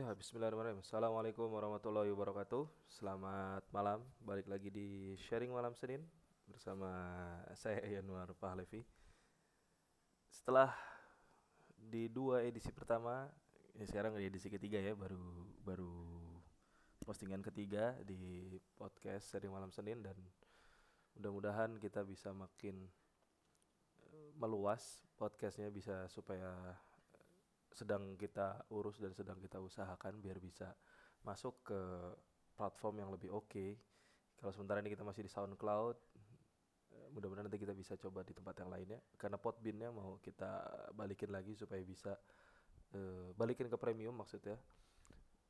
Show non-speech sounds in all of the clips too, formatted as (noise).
Ya, bismillahirrahmanirrahim. Assalamualaikum warahmatullahi wabarakatuh. Selamat malam, balik lagi di Sharing Malam Senin bersama saya Yanuar Pahlevi. Setelah di dua edisi pertama, ya sekarang di edisi ketiga ya, baru baru postingan ketiga di podcast Sharing Malam Senin dan mudah-mudahan kita bisa makin eh, meluas podcastnya bisa supaya sedang kita urus dan sedang kita usahakan biar bisa masuk ke platform yang lebih oke. Okay. Kalau sementara ini kita masih di SoundCloud, eh, mudah-mudahan nanti kita bisa coba di tempat yang lainnya. Karena Podbeannya mau kita balikin lagi supaya bisa uh, balikin ke premium maksudnya.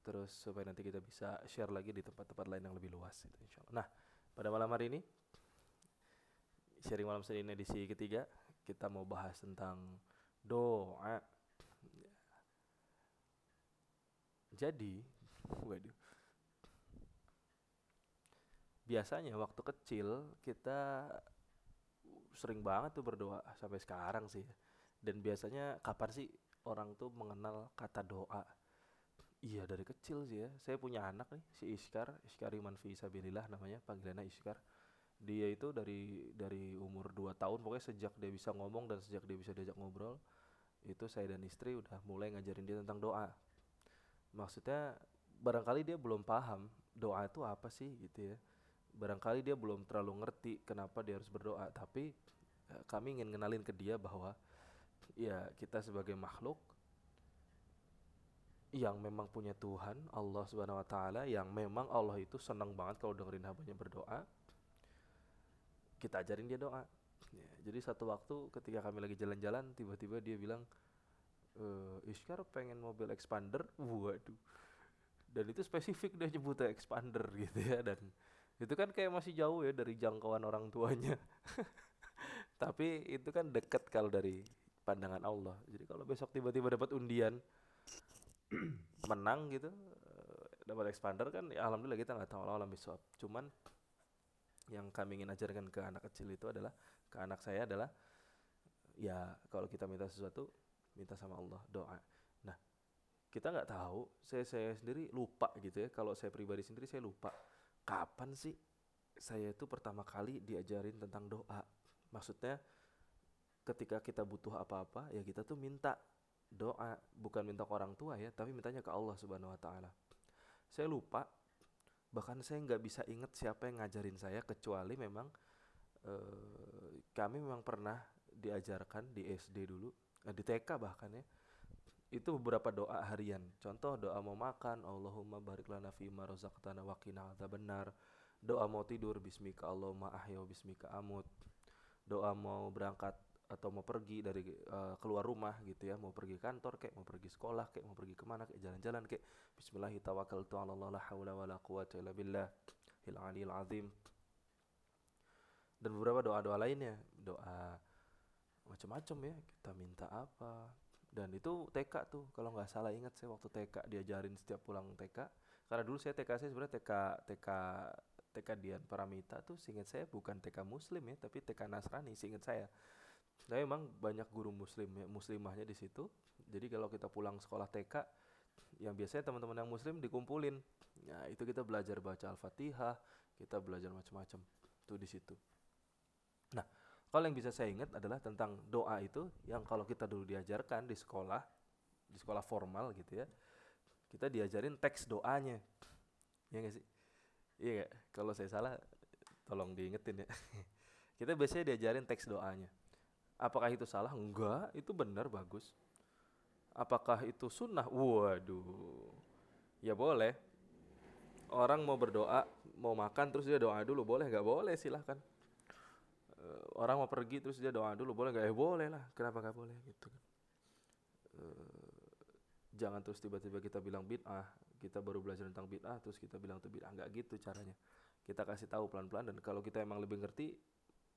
Terus supaya nanti kita bisa share lagi di tempat-tempat lain yang lebih luas itu insya. Nah, pada malam hari ini sharing malam Senin edisi ketiga kita mau bahas tentang doa jadi, waduh. Biasanya waktu kecil kita sering banget tuh berdoa sampai sekarang sih. Dan biasanya kapan sih orang tuh mengenal kata doa? Iya dari kecil sih ya. Saya punya anak nih, si Iskar, Iskar Iman Fisabilillah namanya, panggilannya Iskar. Dia itu dari dari umur 2 tahun pokoknya sejak dia bisa ngomong dan sejak dia bisa diajak ngobrol, itu saya dan istri udah mulai ngajarin dia tentang doa maksudnya barangkali dia belum paham doa itu apa sih gitu ya. Barangkali dia belum terlalu ngerti kenapa dia harus berdoa tapi ya, kami ingin kenalin ke dia bahwa ya kita sebagai makhluk yang memang punya Tuhan Allah Subhanahu wa taala yang memang Allah itu senang banget kalau dengerin hambanya berdoa kita ajarin dia doa. Ya, jadi satu waktu ketika kami lagi jalan-jalan tiba-tiba dia bilang uh, Iskar pengen mobil expander waduh. Dan itu spesifik dia nyebutnya expander gitu ya dan itu kan kayak masih jauh ya dari jangkauan orang tuanya. (laughs) Tapi itu kan deket kalau dari pandangan Allah. Jadi kalau besok tiba-tiba dapat undian (clears throat) menang gitu uh, dapat expander kan ya alhamdulillah kita nggak tahu Allah bisawab cuman yang kami ingin ajarkan ke anak kecil itu adalah ke anak saya adalah ya kalau kita minta sesuatu minta sama Allah doa. Nah kita nggak tahu. Saya saya sendiri lupa gitu ya. Kalau saya pribadi sendiri saya lupa. Kapan sih saya itu pertama kali diajarin tentang doa? Maksudnya ketika kita butuh apa-apa ya kita tuh minta doa. Bukan minta ke orang tua ya tapi mintanya ke Allah subhanahu wa taala. Saya lupa. Bahkan saya nggak bisa ingat siapa yang ngajarin saya kecuali memang uh, kami memang pernah diajarkan di SD dulu di TK bahkan ya. Itu beberapa doa harian. Contoh doa mau makan Allahumma barik lana fi ma razaqtana wa qina benar doa mau tidur bismika Allahumma ahya bismika amut. Doa mau berangkat atau mau pergi dari uh, keluar rumah gitu ya. Mau pergi kantor kayak mau pergi sekolah kayak mau pergi ke mana kayak jalan-jalan kayak Bismillahirrahmanirrahim la haula wala quwwata illa billah. Il azim. Dan beberapa doa-doa lainnya. Doa macam-macam ya kita minta apa. Dan itu TK tuh kalau nggak salah ingat saya waktu TK diajarin setiap pulang TK karena dulu saya TK saya sebenarnya TK TK TK Dian Paramita tuh seingat saya bukan TK Muslim ya tapi TK Nasrani seingat saya. Saya memang banyak guru Muslim ya Muslimahnya di situ. Jadi kalau kita pulang sekolah TK yang biasanya teman-teman yang Muslim dikumpulin. Nah itu kita belajar baca Al-Fatihah kita belajar macam-macam tuh di situ. Nah kalau yang bisa saya ingat adalah tentang doa itu yang kalau kita dulu diajarkan di sekolah, di sekolah formal gitu ya, kita diajarin teks doanya. Ya nggak sih? Iya gak? Kalau saya salah, tolong diingetin ya. (laughs) kita biasanya diajarin teks doanya. Apakah itu salah? Enggak, itu benar bagus. Apakah itu sunnah? Waduh, ya boleh. Orang mau berdoa, mau makan terus dia doa dulu, boleh nggak boleh silahkan orang mau pergi terus dia doa dulu boleh nggak? Eh boleh lah. Kenapa nggak boleh? Gitu uh, jangan terus tiba-tiba kita bilang bid'ah. Kita baru belajar tentang bid'ah terus kita bilang itu bid'ah. Nggak gitu caranya. Kita kasih tahu pelan-pelan dan kalau kita emang lebih ngerti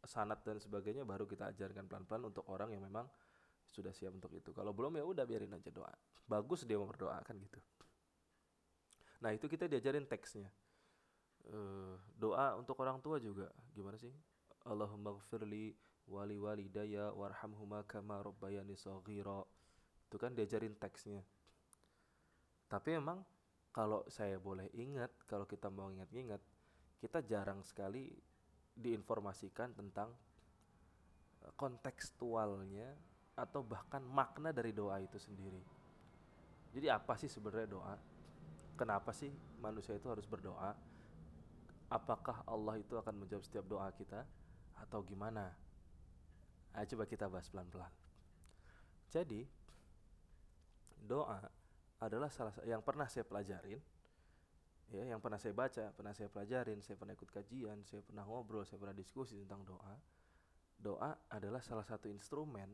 sanat dan sebagainya baru kita ajarkan pelan-pelan untuk orang yang memang sudah siap untuk itu. Kalau belum ya udah biarin aja doa. Bagus dia mau berdoa kan gitu. Nah itu kita diajarin teksnya. Uh, doa untuk orang tua juga. Gimana sih Allahumma gfirli wali walidaya warhamhuma kama rabbayani saghira itu kan diajarin teksnya Tapi memang kalau saya boleh ingat, kalau kita mau ingat-ingat, kita jarang sekali diinformasikan tentang eh, kontekstualnya atau bahkan makna dari doa itu sendiri. Jadi apa sih sebenarnya doa? Kenapa sih manusia itu harus berdoa? Apakah Allah itu akan menjawab setiap doa kita atau gimana? Ayo coba kita bahas pelan-pelan. Jadi doa adalah salah yang pernah saya pelajarin ya yang pernah saya baca, pernah saya pelajarin, saya pernah ikut kajian, saya pernah ngobrol, saya pernah diskusi tentang doa. Doa adalah salah satu instrumen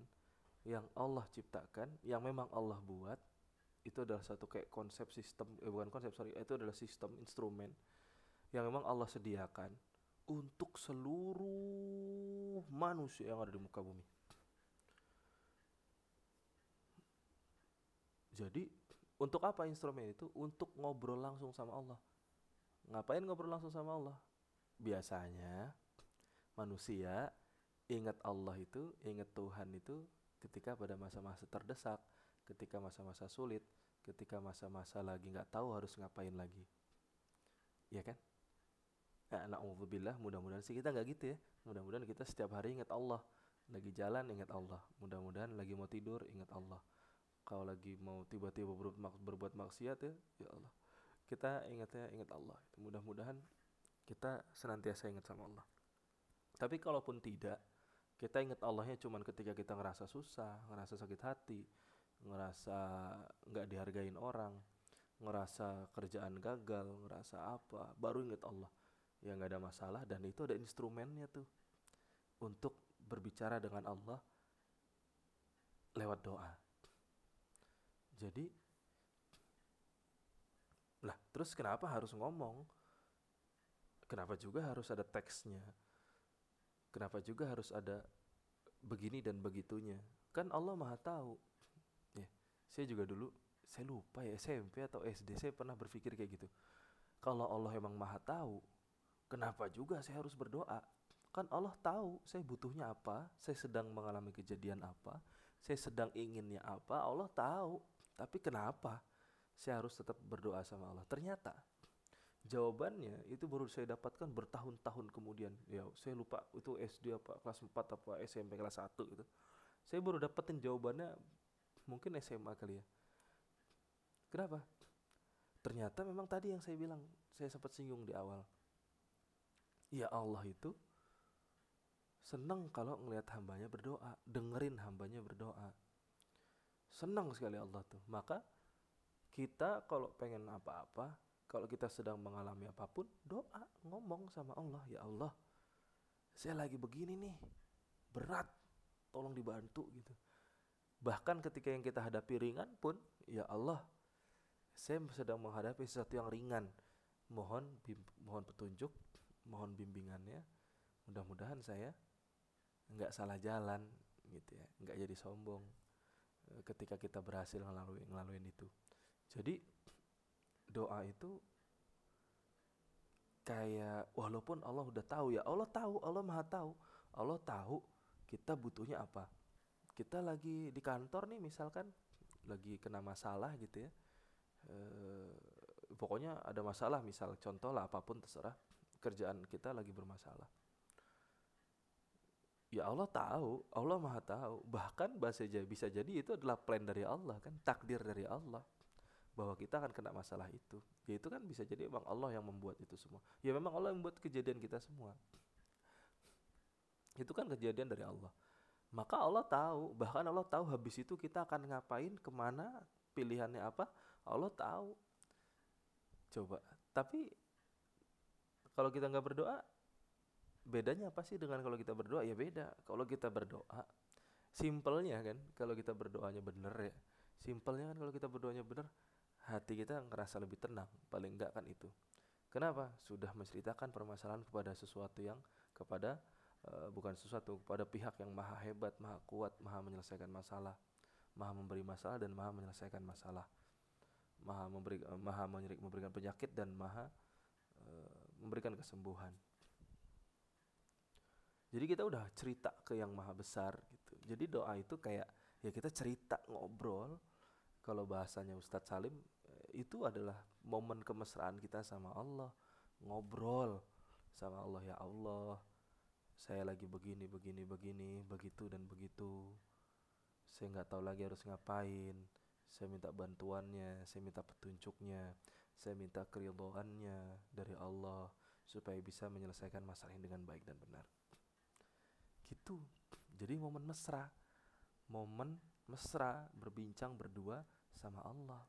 yang Allah ciptakan, yang memang Allah buat itu adalah satu kayak konsep sistem eh bukan konsep sorry itu adalah sistem instrumen yang memang Allah sediakan untuk seluruh manusia yang ada di muka bumi. Jadi untuk apa instrumen itu? Untuk ngobrol langsung sama Allah. Ngapain ngobrol langsung sama Allah? Biasanya manusia ingat Allah itu, ingat Tuhan itu ketika pada masa-masa terdesak, ketika masa-masa sulit, ketika masa-masa lagi nggak tahu harus ngapain lagi. Iya kan? Ya, na'udzubillah, mudah-mudahan sih kita nggak gitu ya. Mudah-mudahan kita setiap hari ingat Allah. Lagi jalan ingat Allah. Mudah-mudahan lagi mau tidur ingat Allah. Kalau lagi mau tiba-tiba berbuat, maksiat ya, ya Allah. Kita ingatnya ingat Allah. Mudah-mudahan kita senantiasa ingat sama Allah. Tapi kalaupun tidak, kita ingat Allahnya cuma ketika kita ngerasa susah, ngerasa sakit hati, ngerasa nggak dihargain orang, ngerasa kerjaan gagal, ngerasa apa, baru ingat Allah. Ya nggak ada masalah dan itu ada instrumennya tuh untuk berbicara dengan Allah lewat doa. Jadi, lah terus kenapa harus ngomong? Kenapa juga harus ada teksnya? Kenapa juga harus ada begini dan begitunya? Kan Allah Maha tahu saya juga dulu saya lupa ya SMP atau SD saya pernah berpikir kayak gitu kalau Allah emang maha tahu kenapa juga saya harus berdoa? Kan Allah tahu saya butuhnya apa saya sedang mengalami kejadian apa saya sedang inginnya apa Allah tahu. Tapi kenapa saya harus tetap berdoa sama Allah? Ternyata jawabannya itu baru saya dapatkan bertahun-tahun kemudian. Ya saya lupa itu SD apa kelas 4 apa SMP kelas 1 gitu. Saya baru dapetin jawabannya mungkin SMA kali ya. Kenapa? Ternyata memang tadi yang saya bilang saya sempat singgung di awal ya Allah itu senang kalau ngelihat hambanya berdoa dengerin hambanya berdoa. Senang sekali Allah tuh. Maka kita kalau pengen apa-apa kalau kita sedang mengalami apa pun doa ngomong sama Allah ya Allah saya lagi begini nih berat tolong dibantu gitu. Bahkan ketika yang kita hadapi ringan pun, ya Allah, saya sedang menghadapi sesuatu yang ringan. Mohon mohon petunjuk, mohon bimbingannya. Mudah-mudahan saya nggak salah jalan gitu ya, nggak jadi sombong e, ketika kita berhasil melalui ngelaluin itu. Jadi doa itu kayak walaupun Allah udah tahu ya Allah tahu Allah maha tahu Allah tahu kita butuhnya apa kita lagi di kantor nih misalkan lagi kena masalah gitu ya e, pokoknya ada masalah misal contoh lah apa pun terserah kerjaan kita lagi bermasalah. Ya Allah tahu Allah maha tahu. Bahkan bahasa bisa jadi itu adalah plan dari Allah kan takdir dari Allah bahwa kita akan kena masalah itu. Ya itu kan bisa jadi memang Allah yang membuat itu semua. Ya memang Allah yang membuat kejadian kita semua. Itu kan kejadian dari Allah. Maka Allah tahu bahkan Allah tahu habis itu kita akan ngapain ke mana pilihannya apa Allah tahu. Coba tapi kalau kita nggak berdoa bedanya apa sih dengan kalau kita berdoa? Ya beda. Kalau kita berdoa simpelnya kan kalau kita berdoanya bener ya simpelnya kan kalau kita berdoanya bener hati kita ngerasa lebih tenang. Paling enggak kan itu. Kenapa? Sudah menceritakan permasalahan kepada sesuatu yang kepada uh, bukan sesuatu pada pihak yang maha hebat, maha kuat, maha menyelesaikan masalah, maha memberi masalah dan maha menyelesaikan masalah, maha memberi, uh, maha memberikan penyakit dan maha memberikan kesembuhan. Jadi kita udah cerita ke yang maha besar gitu. Jadi doa itu kayak ya kita cerita ngobrol. Kalau bahasanya Ustadz Salim itu adalah momen kemesraan kita sama Allah ngobrol sama Allah ya Allah saya lagi begini begini begini begitu dan begitu saya nggak tahu lagi harus ngapain saya minta bantuannya saya minta petunjuknya saya minta keridhaannya dari Allah supaya bisa menyelesaikan masalah ini dengan baik dan benar. Gitu. Jadi momen mesra. Momen mesra berbincang berdua sama Allah.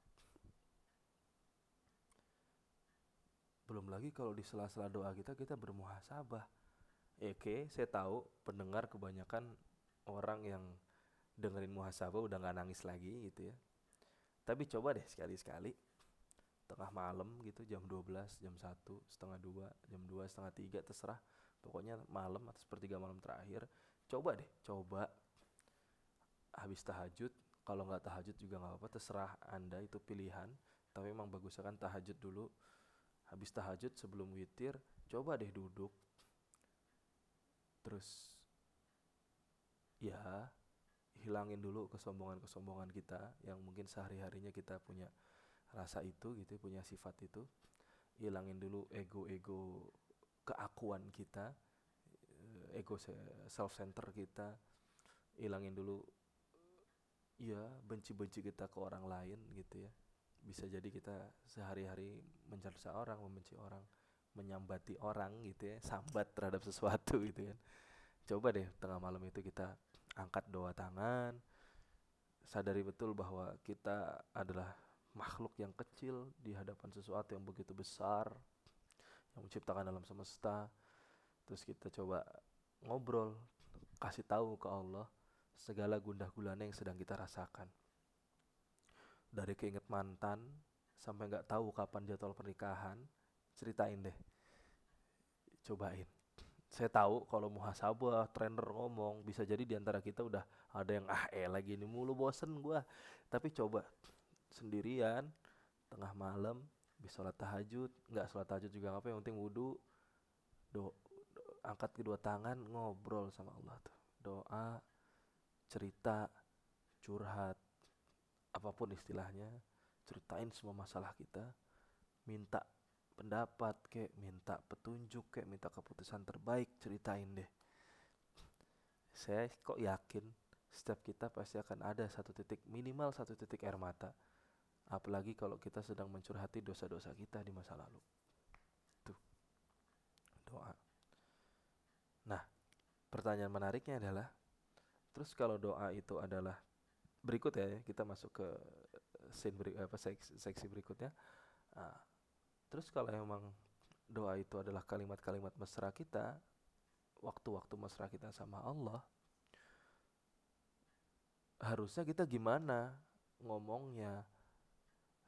Belum lagi kalau di sela-sela doa kita kita bermuhasabah. Ya, oke saya tahu pendengar kebanyakan orang yang dengerin muhasabah udah nggak nangis lagi gitu ya. Tapi coba deh sekali-sekali tengah malam gitu jam 12 jam 1 setengah dua jam 2 setengah tiga terserah. Pokoknya malam atau sepertiga malam terakhir coba deh coba. Habis tahajud kalau nggak tahajud juga nggak apa-apa terserah anda itu pilihan. Tapi memang bagusnya kan tahajud dulu. Habis tahajud sebelum witir coba deh duduk. Terus ya hilangin dulu kesombongan-kesombongan kita yang mungkin sehari-harinya kita punya rasa itu gitu punya sifat itu hilangin dulu ego-ego keakuan kita eh, ego self center kita hilangin dulu ya benci-benci kita ke orang lain gitu ya. Bisa jadi kita sehari-hari mencari seorang membenci orang menyambati orang gitu ya sambat terhadap sesuatu gitu kan. Coba deh tengah malam itu kita angkat dua tangan sadari betul bahwa kita adalah makhluk yang kecil di hadapan sesuatu yang begitu besar yang menciptakan alam semesta. Terus kita coba ngobrol kasih tahu ke Allah segala gundah gulana yang sedang kita rasakan. Dari keinget mantan sampai nggak tahu kapan jadwal pernikahan ceritain deh. Cobain. Saya tahu kalau muhasabah trainer ngomong bisa jadi di antara kita udah ada yang ah eh lagi ini mulu bosen gua. Tapi coba sendirian tengah malam bisa sholat tahajud. Nggak sholat tahajud juga apa yang penting wudhu do, angkat kedua tangan ngobrol sama Allah tuh. Doa cerita curhat apa pun istilahnya. Ceritain semua masalah kita. Minta pendapat kayak minta petunjuk kayak minta keputusan terbaik ceritain deh. Saya kok yakin setiap kita pasti akan ada satu titik minimal satu titik air mata apalagi kalau kita sedang mencurhati dosa-dosa kita di masa lalu. Tuh. Doa. Nah pertanyaan menariknya adalah terus kalau doa itu adalah berikut ya kita masuk ke scene beri, apa seksi, seksi berikutnya. Nah, terus kalau emang doa itu adalah kalimat-kalimat mesra kita waktu-waktu mesra kita sama Allah harusnya kita gimana ngomongnya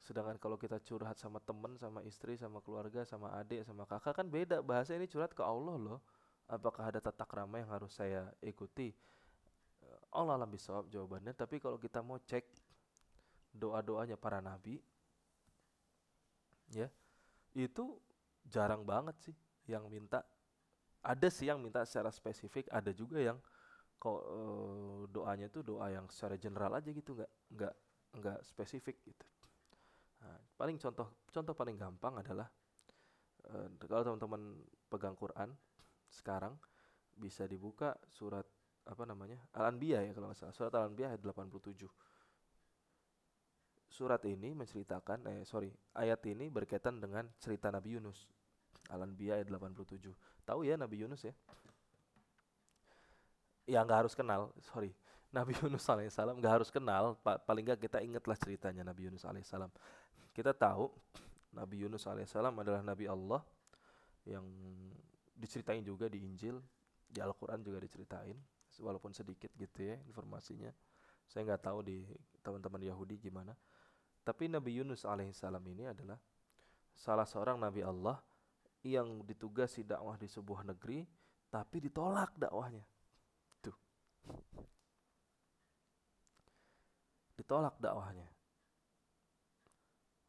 sedangkan kalau kita curhat sama temen sama istri sama keluarga sama adik sama kakak kan beda. Bahasa ini curhat ke Allah loh. Apakah ada tata krama yang harus saya ikuti? Allah alam bisawab jawabannya. Tapi kalau kita mau cek doa-doanya para nabi ya itu jarang banget sih yang minta. Ada sih yang minta secara spesifik ada juga yang kok uh, doanya tuh doa yang secara general aja gitu. Nggak nggak nggak spesifik gitu nah, paling contoh contoh paling gampang adalah uh, kalau teman-teman pegang Quran sekarang bisa dibuka surat apa namanya Al-Anbiya ya kalau nggak salah surat Al-Anbiya ayat 87 surat ini menceritakan eh sorry ayat ini berkaitan dengan cerita Nabi Yunus. Al-Anbiya ayat 87 tahu ya Nabi Yunus ya? Ya nggak harus kenal sorry Nabi (laughs) Yunus alaihissalam nggak harus kenal pa paling nggak kita ingatlah ceritanya Nabi Yunus alaihissalam. Kita tahu Nabi Yunus alaihissalam adalah Nabi Allah yang diceritain juga di Injil di Al-Quran juga diceritain walaupun sedikit gitu ya informasinya. Saya nggak tahu di teman-teman Yahudi gimana. Tapi Nabi Yunus alaihissalam ini adalah salah seorang Nabi Allah yang ditugasi dakwah di sebuah negeri tapi ditolak dakwahnya tuh ditolak dakwahnya.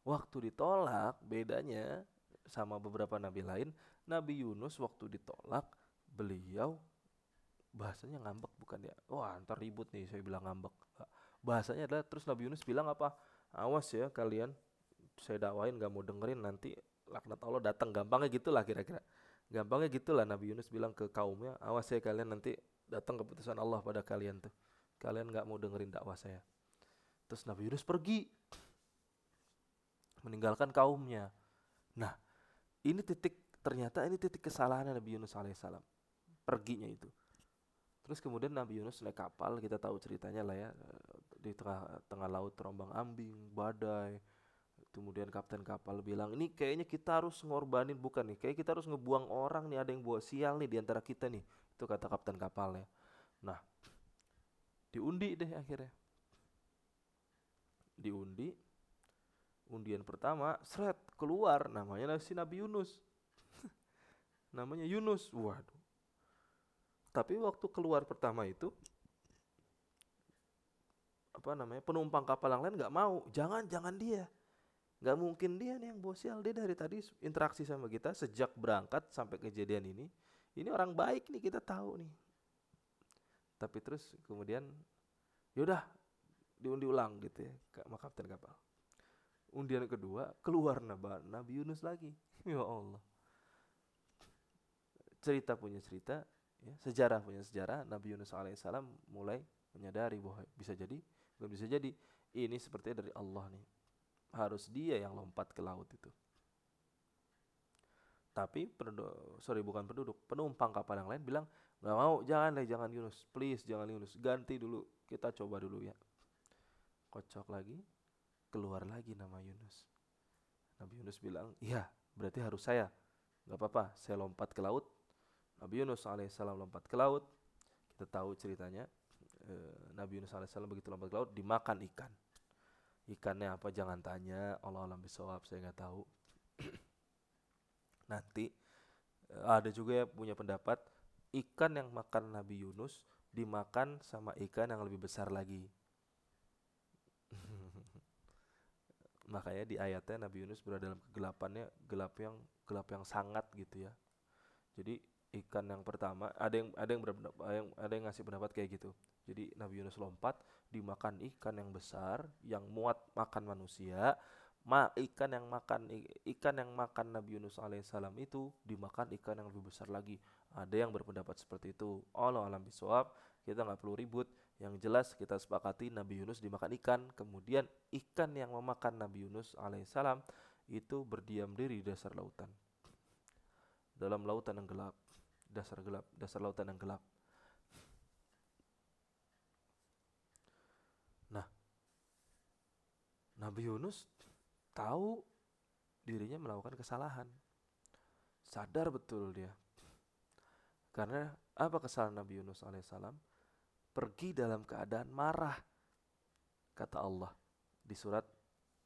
Waktu ditolak bedanya sama beberapa nabi lain Nabi Yunus waktu ditolak beliau bahasanya ngambek bukan ya? Wah ntar ribut nih saya bilang ngambek. Bahasanya adalah terus Nabi Yunus bilang apa? Awas ya kalian saya dakwain nggak mau dengerin nanti laknat Allah datang. Gampangnya gitulah kira-kira. Gampangnya gitulah Nabi Yunus bilang ke kaumnya awas ya kalian nanti datang keputusan Allah pada kalian tuh. Kalian nggak mau dengerin dakwah saya terus Nabi Yunus pergi meninggalkan kaumnya. Nah ini titik ternyata ini titik kesalahan Nabi Yunus alaihissalam perginya itu. Terus kemudian Nabi Yunus naik kapal kita tahu ceritanya lah ya di tengah tengah laut terombang ambing badai. Kemudian kapten kapal bilang ini kayaknya kita harus ngorbanin bukan nih kayak kita harus ngebuang orang nih ada yang buat sial nih di antara kita nih. Itu kata kapten kapalnya. Nah diundi deh akhirnya diundi undian pertama seret keluar namanya si Nabi Yunus. (laughs) Namanya Yunus. Waduh. Tapi waktu keluar pertama itu apa namanya penumpang kapal yang lain nggak mau. Jangan jangan dia. Nggak mungkin dia nih yang bosial dia dari tadi interaksi sama kita sejak berangkat sampai kejadian ini. Ini orang baik nih kita tahu nih. Tapi terus kemudian yaudah diundi ulang gitu ya sama kapten kapal undian kedua keluar Nabi, Nabi Yunus lagi (laughs) ya Allah cerita punya cerita ya, sejarah punya sejarah Nabi Yunus alaihissalam mulai menyadari bahwa bisa jadi Gak bisa jadi ini seperti dari Allah nih. Harus dia yang lompat ke laut itu. Tapi penduduk, sorry bukan penduduk, penumpang kapal yang lain bilang nggak mau, jangan deh, jangan Yunus, please jangan Yunus, ganti dulu, kita coba dulu ya. Kocok lagi, keluar lagi nama Yunus. Nabi Yunus bilang, iya berarti harus saya, nggak apa-apa, saya lompat ke laut. Nabi Yunus alaihissalam lompat ke laut, kita tahu ceritanya, Eh, Nabi Yunus alaihissalam begitu lompat ke laut dimakan ikan. Ikannya apa jangan tanya, Allah alam bisawab saya nggak tahu. (clears throat) Nanti eh, ada juga ya punya pendapat ikan yang makan Nabi Yunus dimakan sama ikan yang lebih besar lagi. Makanya di ayatnya Nabi Yunus berada dalam kegelapannya, gelap yang gelap yang sangat gitu ya. Jadi ikan yang pertama ada yang ada yang ada yang, ada yang ngasih pendapat kayak gitu. Jadi Nabi Yunus lompat dimakan ikan yang besar yang muat makan manusia ma ikan yang makan ikan yang makan Nabi Yunus alaihissalam itu dimakan ikan yang lebih besar lagi. Ada yang berpendapat seperti itu. Allah alam bisawab kita nggak perlu ribut yang jelas kita sepakati Nabi Yunus dimakan ikan kemudian ikan yang memakan Nabi Yunus alaihissalam itu berdiam diri di dasar lautan dalam lautan yang gelap dasar gelap, dasar lautan yang gelap. Nah, Nabi Yunus tahu dirinya melakukan kesalahan. Sadar betul dia. Karena apa kesalahan Nabi Yunus alaihissalam? pergi dalam keadaan marah. Kata Allah di surat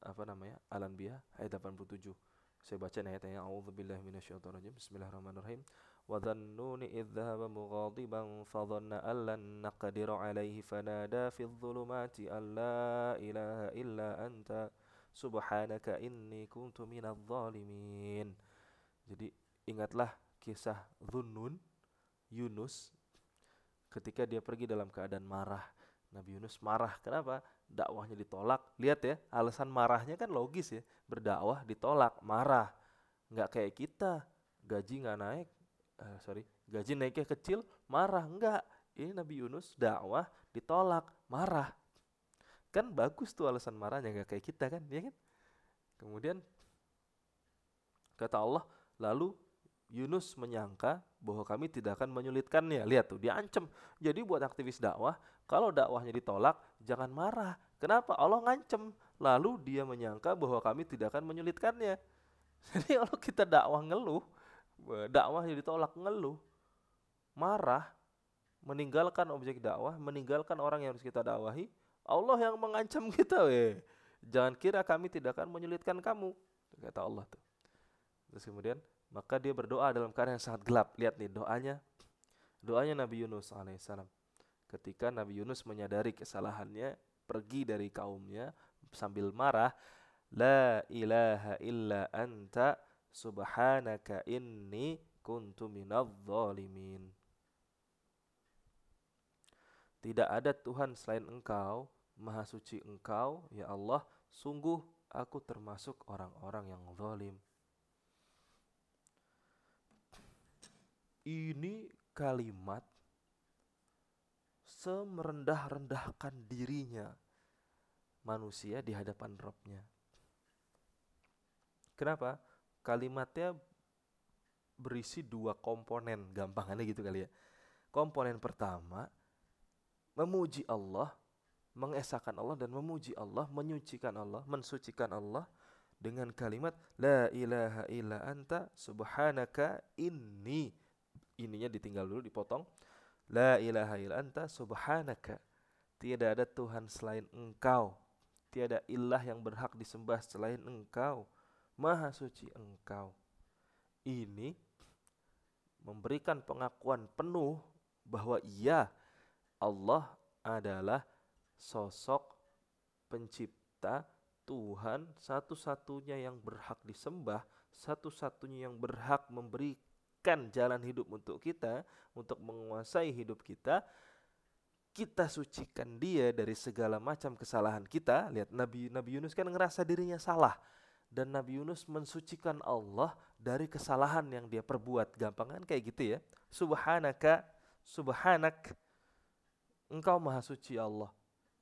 apa namanya? Al-Anbiya ayat 87. Saya baca ayatnya A'udzubillahi minasyaitonirrajim. Bismillahirrahmanirrahim. Wa dhannuni idh dhahaba mughadiban fa dhanna an lan naqdiru alayhi fanada fi dhulumati alla ilaha illa anta subhanaka inni kuntu minadh zalimin. Jadi ingatlah kisah Dhunnun Yunus ketika dia pergi dalam keadaan marah. Nabi Yunus marah kenapa? Dakwahnya ditolak. Lihat ya alasan marahnya kan logis ya. Berdakwah ditolak marah. Nggak kayak kita. Gaji nggak naik. Uh, sorry gaji naiknya kecil marah. Enggak ini Nabi Yunus dakwah ditolak marah. Kan bagus tuh alasan marahnya enggak kayak kita kan ya kan? Kemudian kata Allah lalu Yunus menyangka bahwa kami tidak akan menyulitkannya. Lihat tuh, dia ancam. Jadi buat aktivis dakwah, kalau dakwahnya ditolak, jangan marah. Kenapa? Allah ngancem. Lalu dia menyangka bahwa kami tidak akan menyulitkannya. (laughs) Jadi kalau kita dakwah ngeluh, dakwahnya ditolak ngeluh marah meninggalkan objek dakwah meninggalkan orang yang harus kita dakwahi Allah yang mengancam (laughs) kita weh jangan kira kami tidak akan menyulitkan kamu kata Allah tuh terus kemudian maka dia berdoa dalam keadaan yang sangat gelap lihat nih doanya doanya Nabi Yunus alaihissalam ketika Nabi Yunus menyadari kesalahannya pergi dari kaumnya sambil marah la ilaha illa anta subhanaka inni kuntu minadh zalimin. Tidak ada Tuhan selain Engkau, Maha Suci Engkau, ya Allah, sungguh aku termasuk orang-orang yang zalim. Ini kalimat semerendah-rendahkan dirinya manusia di hadapan Robnya. Kenapa? Kalimatnya berisi dua komponen, gampangannya gitu kali ya. Komponen pertama, memuji Allah, mengesahkan Allah dan memuji Allah, menyucikan Allah, mensucikan Allah dengan kalimat La ilaha illa anta subhanaka inni. Ininya ditinggal dulu, dipotong. La ilaha illa anta subhanaka. Tidak ada Tuhan selain engkau. Tiada ilah yang berhak disembah selain engkau. Maha suci engkau. Ini memberikan pengakuan penuh bahwa iya Allah adalah sosok pencipta Tuhan satu-satunya yang berhak disembah, satu-satunya yang berhak memberikan jalan hidup untuk kita, untuk menguasai hidup kita. Kita sucikan dia dari segala macam kesalahan kita. Lihat Nabi Nabi Yunus kan ngerasa dirinya salah dan Nabi Yunus mensucikan Allah dari kesalahan yang dia perbuat. Gampang kan kayak gitu ya. Subhanaka, subhanak. Engkau maha suci Allah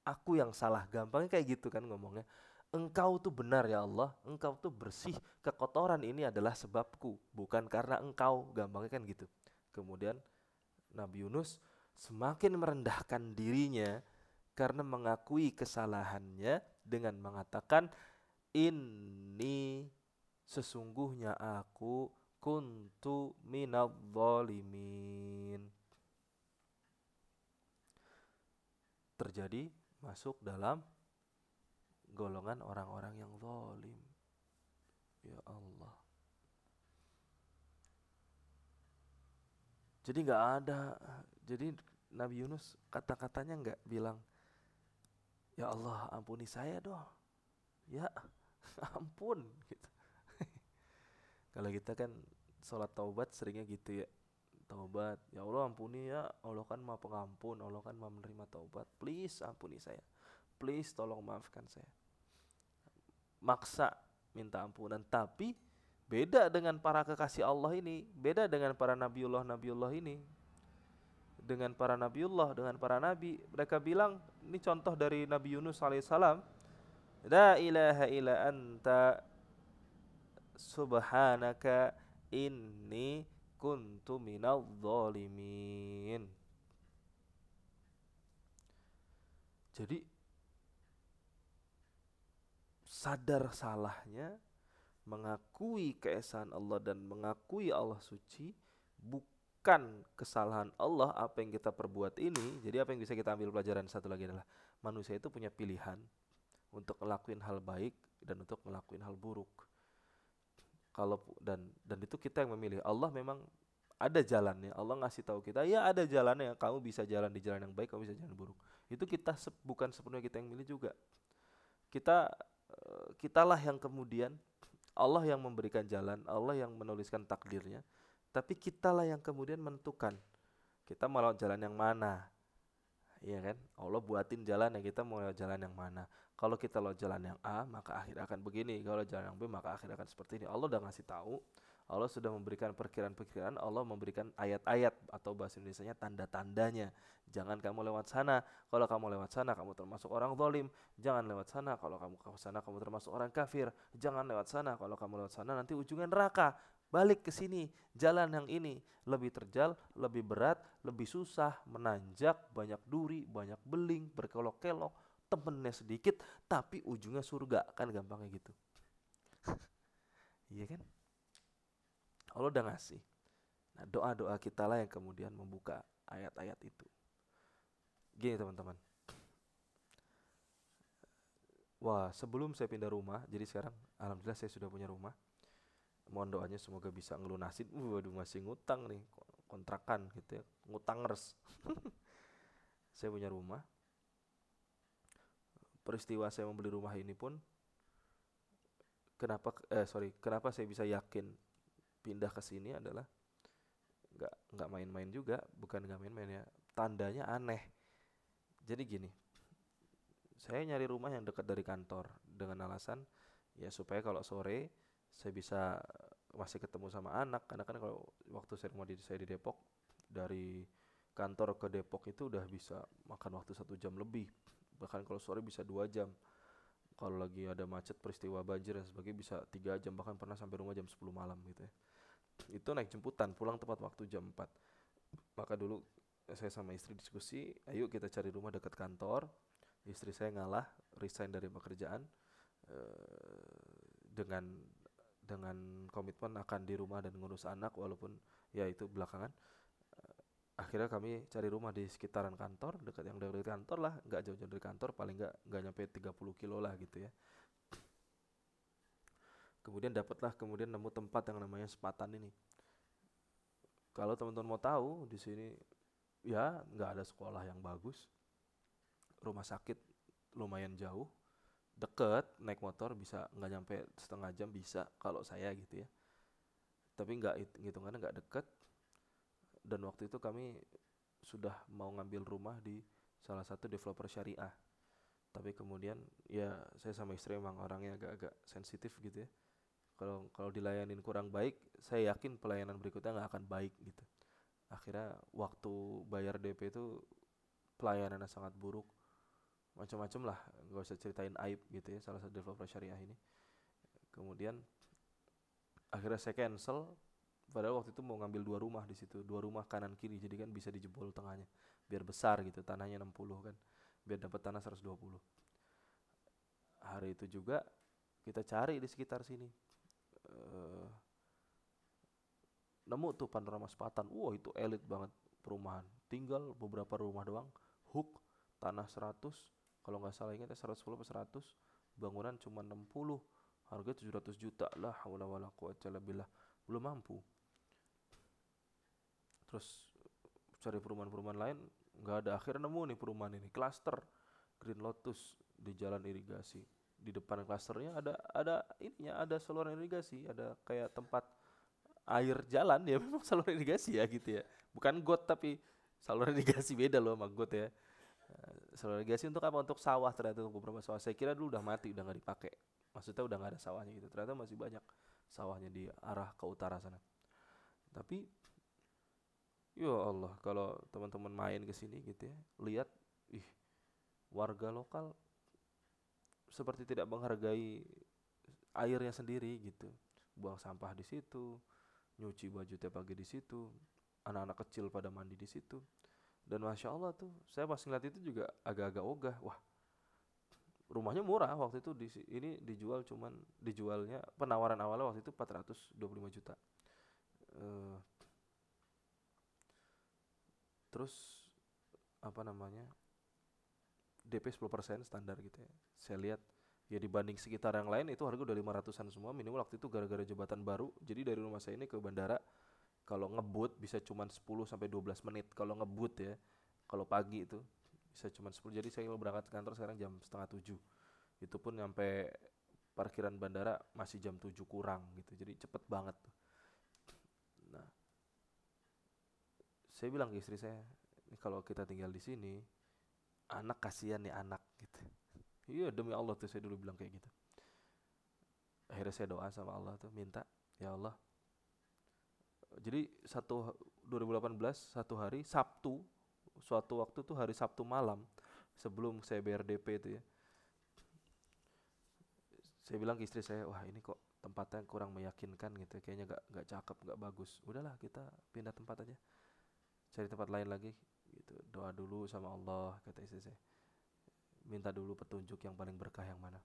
aku yang salah. Gampangnya kayak gitu kan ngomongnya. Engkau tuh benar ya Allah, engkau tuh bersih. Kekotoran ini adalah sebabku, bukan karena engkau. Gampangnya kan gitu. Kemudian Nabi Yunus semakin merendahkan dirinya karena mengakui kesalahannya dengan mengatakan ini sesungguhnya aku kuntu minal zalimin. Terjadi masuk dalam golongan orang-orang yang zalim. Ya Allah. Jadi nggak ada, jadi Nabi Yunus kata-katanya nggak bilang, ya Allah ampuni saya doh, ya (laughs) ampun gitu. (laughs) Kalau kita kan sholat taubat seringnya gitu ya, taubat ya Allah ampuni ya. Allah kan maha pengampun. Allah kan maha menerima taubat. Please ampuni saya please tolong maafkan saya maksa minta ampunan tapi beda dengan para kekasih Allah ini beda dengan para nabiullah nabiullah ini dengan para nabiullah dengan para nabi mereka bilang ini contoh dari Nabi Yunus alaihissalam la ilaha illa anta subhanaka inni kuntu minal zalimin. Jadi sadar salahnya, mengakui keesaan Allah dan mengakui Allah suci bukan kesalahan Allah apa yang kita perbuat ini. Jadi apa yang bisa kita ambil pelajaran satu lagi adalah manusia itu punya pilihan untuk ngelakuin hal baik dan untuk ngelakuin hal buruk. Kalau dan dan itu kita yang memilih. Allah memang ada jalannya. Allah ngasih tahu kita ya ada jalannya. Kamu bisa jalan di jalan yang baik kamu bisa jalan buruk. Itu kita bukan sepenuhnya kita yang milih juga. Kita kitalah yang kemudian Allah yang memberikan jalan Allah yang menuliskan takdirnya tapi kitalah yang kemudian menentukan kita mau lewat jalan yang mana Iya kan? Allah buatin jalan yang kita mau lewat jalan yang mana. Kalau kita lewat jalan yang A, maka akhir akan begini. Kalau jalan yang B, maka akhir akan seperti ini. Allah udah ngasih tahu. Allah sudah memberikan perkiraan-perkiraan. Allah memberikan ayat-ayat atau bahasa Indonesia tanda-tandanya. Jangan kamu lewat sana. Kalau kamu lewat sana, kamu termasuk orang zalim. Jangan lewat sana. Kalau kamu ke sana, kamu termasuk orang kafir. Jangan lewat sana. Kalau kamu lewat sana, nanti ujungnya neraka. Balik ke sini. Jalan yang ini lebih terjal, lebih berat, lebih susah, menanjak, banyak duri, banyak beling, berkelok-kelok temennya sedikit tapi ujungnya surga kan gampangnya gitu (laughs) iya kan Allah udah ngasih. Nah doa doa kita lah yang kemudian membuka ayat-ayat itu. Gini teman-teman. Wah sebelum saya pindah rumah jadi sekarang alhamdulillah saya sudah punya rumah. Mohon doanya semoga bisa ngelunasin. Uh, waduh masih ngutang nih kontrakan gitu ya ngutang res (laughs) saya punya rumah. Peristiwa saya membeli rumah ini pun kenapa eh sorry kenapa saya bisa yakin pindah ke sini adalah nggak nggak main-main juga bukan nggak main-main ya tandanya aneh. Jadi gini saya nyari rumah yang dekat dari kantor dengan alasan ya supaya kalau sore saya bisa masih ketemu sama anak karena kan kalau waktu saya rumah di saya di Depok dari kantor ke Depok itu udah bisa makan waktu satu jam lebih. Bahkan kalau sore bisa dua jam. Kalau lagi ada macet peristiwa banjir dan sebagainya bisa tiga jam bahkan pernah sampai rumah jam 10 malam gitu ya itu naik jemputan pulang tepat waktu jam 4 maka dulu saya sama istri diskusi ayo kita cari rumah dekat kantor. Istri saya ngalah resign dari pekerjaan uh, dengan dengan komitmen akan di rumah dan ngurus anak walaupun ya itu belakangan. Uh, akhirnya kami cari rumah di sekitaran kantor dekat yang dari kantor lah nggak jauh-jauh dari kantor paling nggak nggak nyampe 30 kilo lah gitu ya kemudian dapatlah kemudian nemu tempat yang namanya sepatan ini. Kalau teman-teman mau tahu di sini ya nggak ada sekolah yang bagus. Rumah sakit lumayan jauh. Deket naik motor bisa nggak nyampe setengah jam bisa kalau saya gitu ya. Tapi nggak hitungannya nggak deket. Dan waktu itu kami sudah mau ngambil rumah di salah satu developer syariah. Tapi kemudian ya saya sama istri memang orangnya agak-agak sensitif gitu ya kalau kalau dilayanin kurang baik saya yakin pelayanan berikutnya nggak akan baik gitu. Akhirnya waktu bayar DP itu pelayanannya sangat buruk. Macam-macam lah nggak usah ceritain aib gitu ya salah satu developer syariah ini. Kemudian akhirnya saya cancel padahal waktu itu mau ngambil dua rumah di situ dua rumah kanan kiri jadi kan bisa dijebol tengahnya biar besar gitu tanahnya 60 kan biar dapat tanah 120 hari itu juga kita cari di sekitar sini uh, nemu tuh panorama sepatan. Wah itu elit banget perumahan. Tinggal beberapa rumah doang. Hook tanah 100 kalau nggak salah ingat 110 atau 100 bangunan cuma 60 harga 700 juta. Lah haula wala quwata belum mampu. Terus cari perumahan-perumahan lain nggak ada. Akhirnya nemu nih perumahan ini. Cluster Green Lotus di jalan irigasi di depan klasternya ada ada ininya ada saluran irigasi ada kayak tempat air jalan ya (laughs) memang saluran irigasi ya gitu ya. Bukan got tapi saluran (laughs) irigasi beda loh sama got ya. Eh, saluran irigasi untuk apa? Untuk sawah ternyata untuk beberapa sawah. Saya kira dulu udah mati udah nggak dipakai. Maksudnya udah nggak ada sawahnya gitu. Ternyata masih banyak sawahnya di arah ke utara sana. Tapi ya Allah kalau teman-teman main ke sini gitu ya lihat ih warga lokal seperti tidak menghargai airnya sendiri gitu. Buang sampah di situ nyuci baju tiap pagi di situ anak-anak kecil pada mandi di situ. Dan masya Allah tuh saya pas ngeliat itu juga agak-agak ogah. Wah rumahnya murah waktu itu di ini dijual cuman dijualnya penawaran awalnya waktu itu 425 juta. Uh, terus apa namanya DP 10% standar gitu ya. Saya lihat ya dibanding sekitar yang lain itu harga udah 500-an semua minimal waktu itu gara-gara jembatan baru. Jadi dari rumah saya ini ke bandara kalau ngebut bisa cuma 10 sampai 12 menit kalau ngebut ya. Kalau pagi itu bisa cuma 10. Jadi saya mau berangkat ke kantor sekarang jam setengah 7. Itu pun sampai parkiran bandara masih jam 7 kurang gitu. Jadi cepet banget tuh. Nah, saya bilang ke istri saya, kalau kita tinggal di sini, anak kasihan nih anak gitu. Iya demi Allah tuh saya dulu bilang kayak gitu. Akhirnya saya doa sama Allah tuh minta ya Allah. Jadi satu 2018 satu hari Sabtu suatu waktu tuh hari Sabtu malam sebelum saya bayar DP itu ya. Saya bilang ke istri saya wah ini kok tempatnya kurang meyakinkan gitu kayaknya gak gak cakep gak bagus. Udahlah kita pindah tempat aja cari tempat lain lagi gitu. Doa dulu sama Allah kata istri saya. Minta dulu petunjuk yang paling berkah yang mana.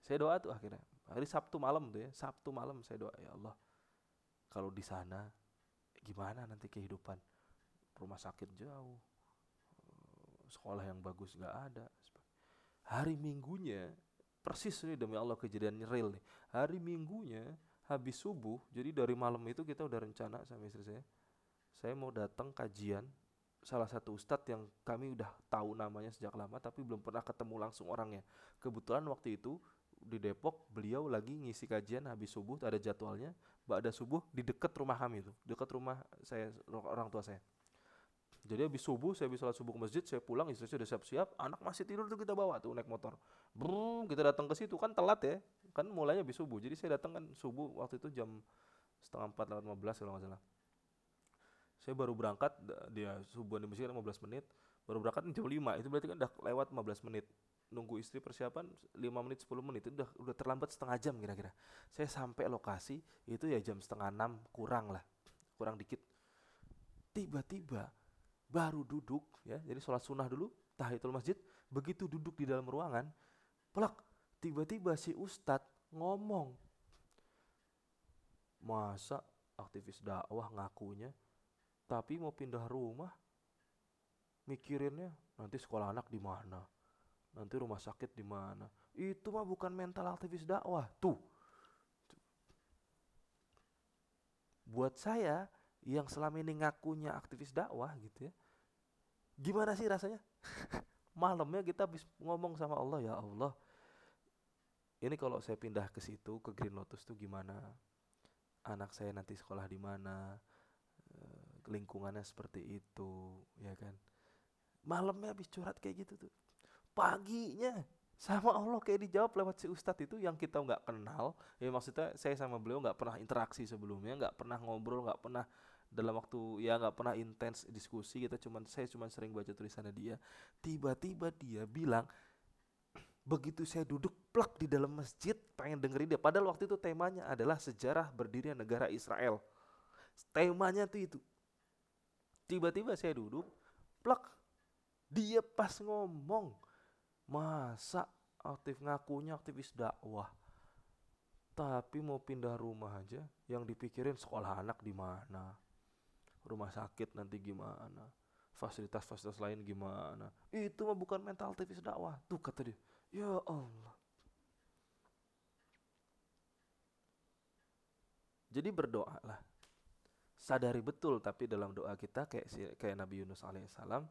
Saya doa tuh akhirnya. Hari Sabtu malam tuh ya Sabtu malam saya doa ya Allah kalau di sana gimana nanti kehidupan? Rumah sakit jauh sekolah yang bagus nggak ada. Hari minggunya persis nih demi Allah kejadian real nih. Hari minggunya habis subuh jadi dari malam itu kita udah rencana sama istri saya saya mau datang kajian salah satu ustadz yang kami udah tahu namanya sejak lama tapi belum pernah ketemu langsung orangnya. Kebetulan waktu itu di Depok beliau lagi ngisi kajian habis subuh ada jadwalnya ada subuh di dekat rumah kami itu dekat rumah saya orang tua saya. Jadi habis subuh saya habis sholat subuh ke masjid saya pulang istri saya sudah siap-siap anak masih tidur tuh kita bawa tuh naik motor. Brum, kita datang ke situ kan telat ya kan mulainya habis subuh. Jadi saya datang kan subuh waktu itu jam setengah empat lewat lima belas kalau nggak salah saya baru berangkat dia subuh di masjid 15 menit baru berangkat jam 5 itu berarti kan udah lewat 15 menit. Nunggu istri persiapan 5 menit 10 menit itu udah udah terlambat setengah jam kira-kira. Saya sampai lokasi itu ya jam setengah enam kurang lah kurang dikit. Tiba-tiba baru duduk ya jadi sholat sunnah dulu tahiyatul masjid begitu duduk di dalam ruangan pelak tiba-tiba si ustadz ngomong masa aktivis dakwah ngakunya tapi mau pindah rumah mikirinnya nanti sekolah anak di mana? Nanti rumah sakit di mana? Itu mah bukan mental aktivis dakwah tuh. Buat saya yang selama ini ngakunya aktivis dakwah gitu ya gimana sih rasanya? (laughs) Malamnya kita habis ngomong sama Allah ya Allah ini kalau saya pindah ke situ ke Green Lotus tuh gimana? Anak saya nanti sekolah di mana lingkungannya seperti itu ya kan? Malamnya habis curhat kayak gitu tuh. Paginya sama Allah kayak dijawab lewat si ustadz itu yang kita nggak kenal. Ya maksudnya saya sama beliau nggak pernah interaksi sebelumnya nggak pernah ngobrol nggak pernah dalam waktu ya nggak pernah intens diskusi kita cuman saya cuman sering baca tulisannya dia. Tiba-tiba dia bilang begitu saya duduk plak di dalam masjid pengen dengerin dia. Padahal waktu itu temanya adalah sejarah berdirinya negara Israel. Temanya tuh itu tiba-tiba saya duduk plak dia pas ngomong, masa aktif ngakunya aktivis dakwah, tapi mau pindah rumah aja, yang dipikirin sekolah anak di mana, rumah sakit nanti gimana, fasilitas-fasilitas lain gimana. Itu mah bukan mental aktivis dakwah. Tuh kata dia, ya Allah. Jadi berdoa lah. Sadari betul tapi dalam doa kita kayak kayak Nabi Yunus alaihissalam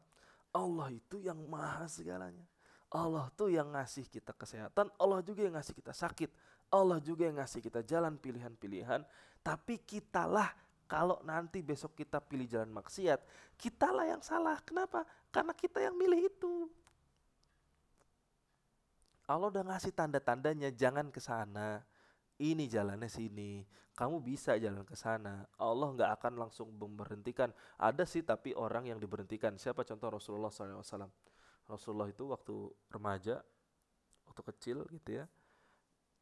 Allah itu yang maha segalanya. Allah tuh yang ngasih kita kesehatan, Allah juga yang ngasih kita sakit, Allah juga yang ngasih kita jalan pilihan-pilihan, tapi kitalah kalau nanti besok kita pilih jalan maksiat, kitalah yang salah. Kenapa? Karena kita yang milih itu. Allah udah ngasih tanda-tandanya, jangan ke sana ini jalannya sini, kamu bisa jalan ke sana. Allah nggak akan langsung memberhentikan. Ada sih tapi orang yang diberhentikan. Siapa contoh Rasulullah SAW? Rasulullah itu waktu remaja, waktu kecil gitu ya,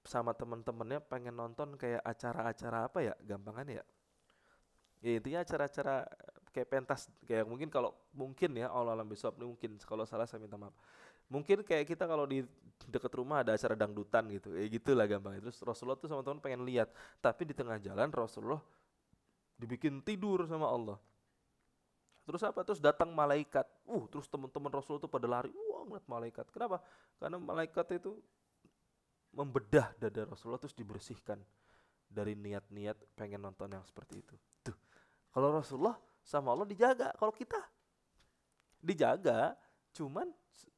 sama teman-temannya pengen nonton kayak acara-acara apa ya, gampangan ya. Ya intinya acara-acara kayak pentas, kayak mungkin kalau mungkin ya Allah alam besok mungkin kalau salah saya minta maaf mungkin kayak kita kalau di dekat rumah ada acara dangdutan gitu ya gitulah gampang terus Rasulullah tuh sama teman pengen lihat. Tapi di tengah jalan Rasulullah dibikin tidur sama Allah. Terus apa? Terus datang malaikat. Uh terus teman-teman Rasulullah tuh pada lari. Wah ngeliat malaikat. Kenapa? Karena malaikat itu membedah dada Rasulullah terus dibersihkan dari niat-niat pengen nonton yang seperti itu. Tuh kalau Rasulullah sama Allah dijaga kalau kita dijaga cuman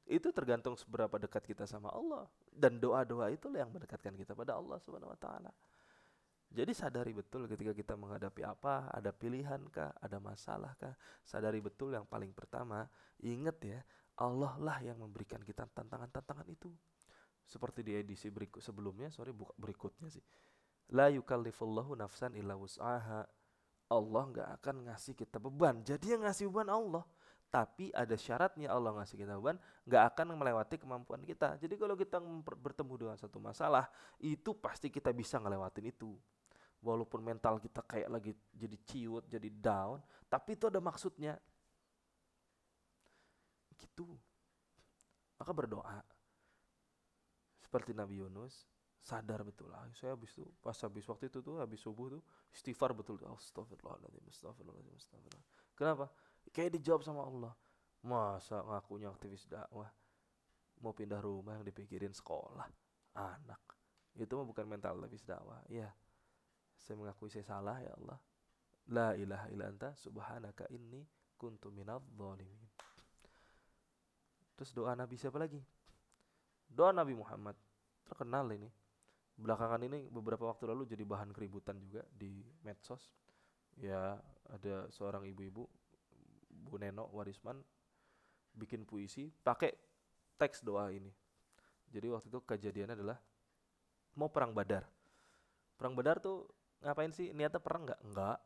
itu tergantung seberapa dekat kita sama Allah dan doa-doa itulah yang mendekatkan kita pada Allah Subhanahu wa taala. Jadi sadari betul ketika kita menghadapi apa, ada pilihan kah, ada masalah kah, sadari betul yang paling pertama, ingat ya, Allah lah yang memberikan kita tantangan-tantangan itu. Seperti di edisi berikut sebelumnya, sorry berikutnya sih. La yukallifullahu nafsan illa wus'aha. Allah nggak akan ngasih kita beban. Jadi yang ngasih beban Allah tapi ada syaratnya Allah ngasih kita beban nggak akan melewati kemampuan kita. Jadi kalau kita bertemu dengan satu masalah itu pasti kita bisa ngelewatin itu. Walaupun mental kita kayak lagi jadi ciut jadi down tapi itu ada maksudnya. Gitu. Maka berdoa. Seperti Nabi Yunus sadar betul lah saya habis itu pas habis waktu itu tuh habis subuh tuh istighfar betul astagfirullahaladzim astagfirullahaladzim astagfirullah kenapa Kayak dijawab sama Allah. Masa ngakunya aktivis dakwah mau pindah rumah yang dipikirin sekolah, anak. Itu mah bukan mental aktivis dakwah. Ya. Saya mengakui saya salah ya Allah. La ilaha illa anta subhanaka inni kuntu minadh dhalimin. Terus doa Nabi siapa lagi? Doa Nabi Muhammad. Terkenal ini. Belakangan ini beberapa waktu lalu jadi bahan keributan juga di medsos. Ya, ada seorang ibu-ibu Bu Neno Warisman bikin puisi pakai teks doa ini. Jadi waktu itu kejadiannya adalah mau perang Badar. Perang Badar tuh ngapain sih? Niatnya perang nggak? Nggak.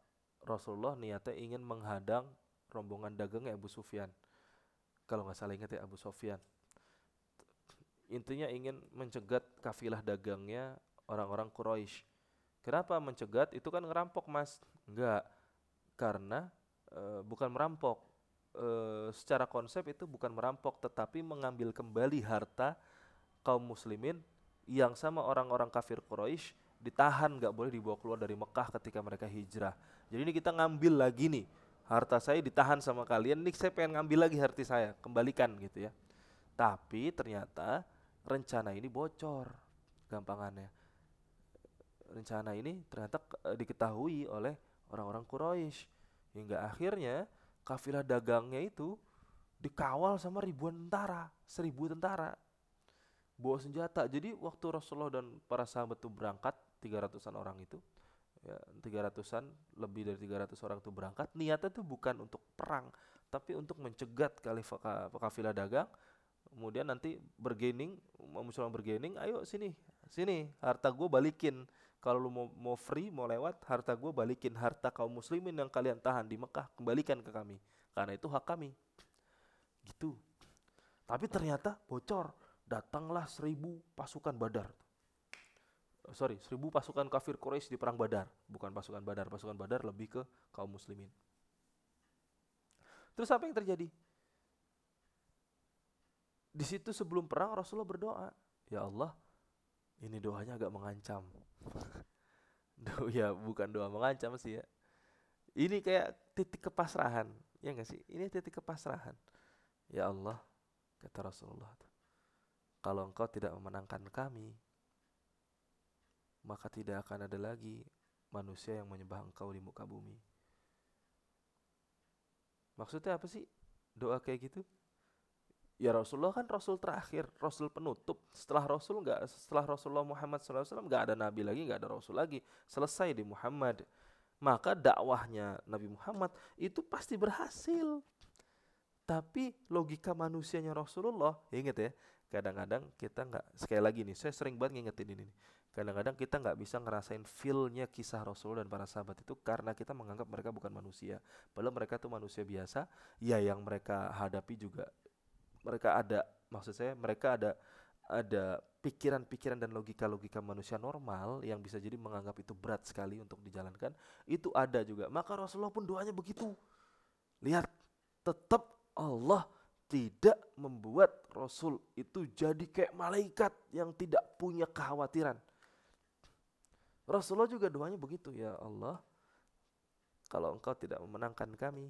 Rasulullah niatnya ingin menghadang rombongan dagangnya Abu Sufyan. Kalau nggak salah ingat ya Abu Sufyan. Intinya ingin mencegat kafilah dagangnya orang-orang Quraisy. Kenapa mencegat? Itu kan ngerampok mas. Enggak. Karena e, bukan merampok. E, secara konsep itu bukan merampok, tetapi mengambil kembali harta kaum muslimin yang sama orang-orang kafir Quraisy ditahan nggak boleh dibawa keluar dari Mekah ketika mereka hijrah. Jadi ini kita ngambil lagi nih harta saya ditahan sama kalian, nih saya pengen ngambil lagi harta saya, kembalikan gitu ya. Tapi ternyata rencana ini bocor, gampangannya. Rencana ini ternyata eh, diketahui oleh orang-orang Quraisy hingga akhirnya kafilah dagangnya itu dikawal sama ribuan tentara, seribu tentara bawa senjata. Jadi waktu Rasulullah dan para sahabat itu berangkat, 300-an orang itu, ya 300-an, lebih dari 300 orang itu berangkat, niatnya itu bukan untuk perang, tapi untuk mencegat kafilah dagang, kemudian nanti bergening, musuh bergening, ayo sini, sini, harta gue balikin. Kalau lu mau, mau free, mau lewat, harta gue balikin. Harta kaum muslimin yang kalian tahan di Mekah, kembalikan ke kami. Karena itu hak kami. Gitu. Tapi ternyata bocor datanglah seribu pasukan Badar. Oh, sorry, seribu pasukan kafir Quraisy di perang Badar, bukan pasukan Badar. Pasukan Badar lebih ke kaum muslimin. Terus apa yang terjadi? Di situ sebelum perang Rasulullah berdoa, ya Allah, ini doanya agak mengancam. (laughs) Doa ya bukan doa mengancam sih ya. Ini kayak titik kepasrahan, ya enggak sih? Ini titik kepasrahan. Ya Allah, kata Rasulullah. Kalau engkau tidak memenangkan kami, maka tidak akan ada lagi manusia yang menyembah engkau di muka bumi. Maksudnya apa sih doa kayak gitu? Ya Rasulullah kan Rasul terakhir, Rasul penutup. Setelah Rasul nggak, setelah Rasulullah Muhammad SAW nggak ada Nabi lagi, nggak ada Rasul lagi. Selesai di Muhammad. Maka dakwahnya Nabi Muhammad itu pasti berhasil. Tapi logika manusianya Rasulullah, ingat ya, kadang-kadang kita nggak sekali lagi nih saya sering banget ngingetin ini kadang-kadang kita nggak bisa ngerasain feelnya kisah Rasul dan para sahabat itu karena kita menganggap mereka bukan manusia padahal mereka tuh manusia biasa ya yang mereka hadapi juga mereka ada maksud saya mereka ada ada pikiran-pikiran dan logika-logika manusia normal yang bisa jadi menganggap itu berat sekali untuk dijalankan itu ada juga maka Rasulullah pun doanya begitu lihat tetap Allah tidak membuat Rasul itu jadi kayak malaikat yang tidak punya kekhawatiran. Rasulullah juga doanya begitu, ya Allah, kalau engkau tidak memenangkan kami,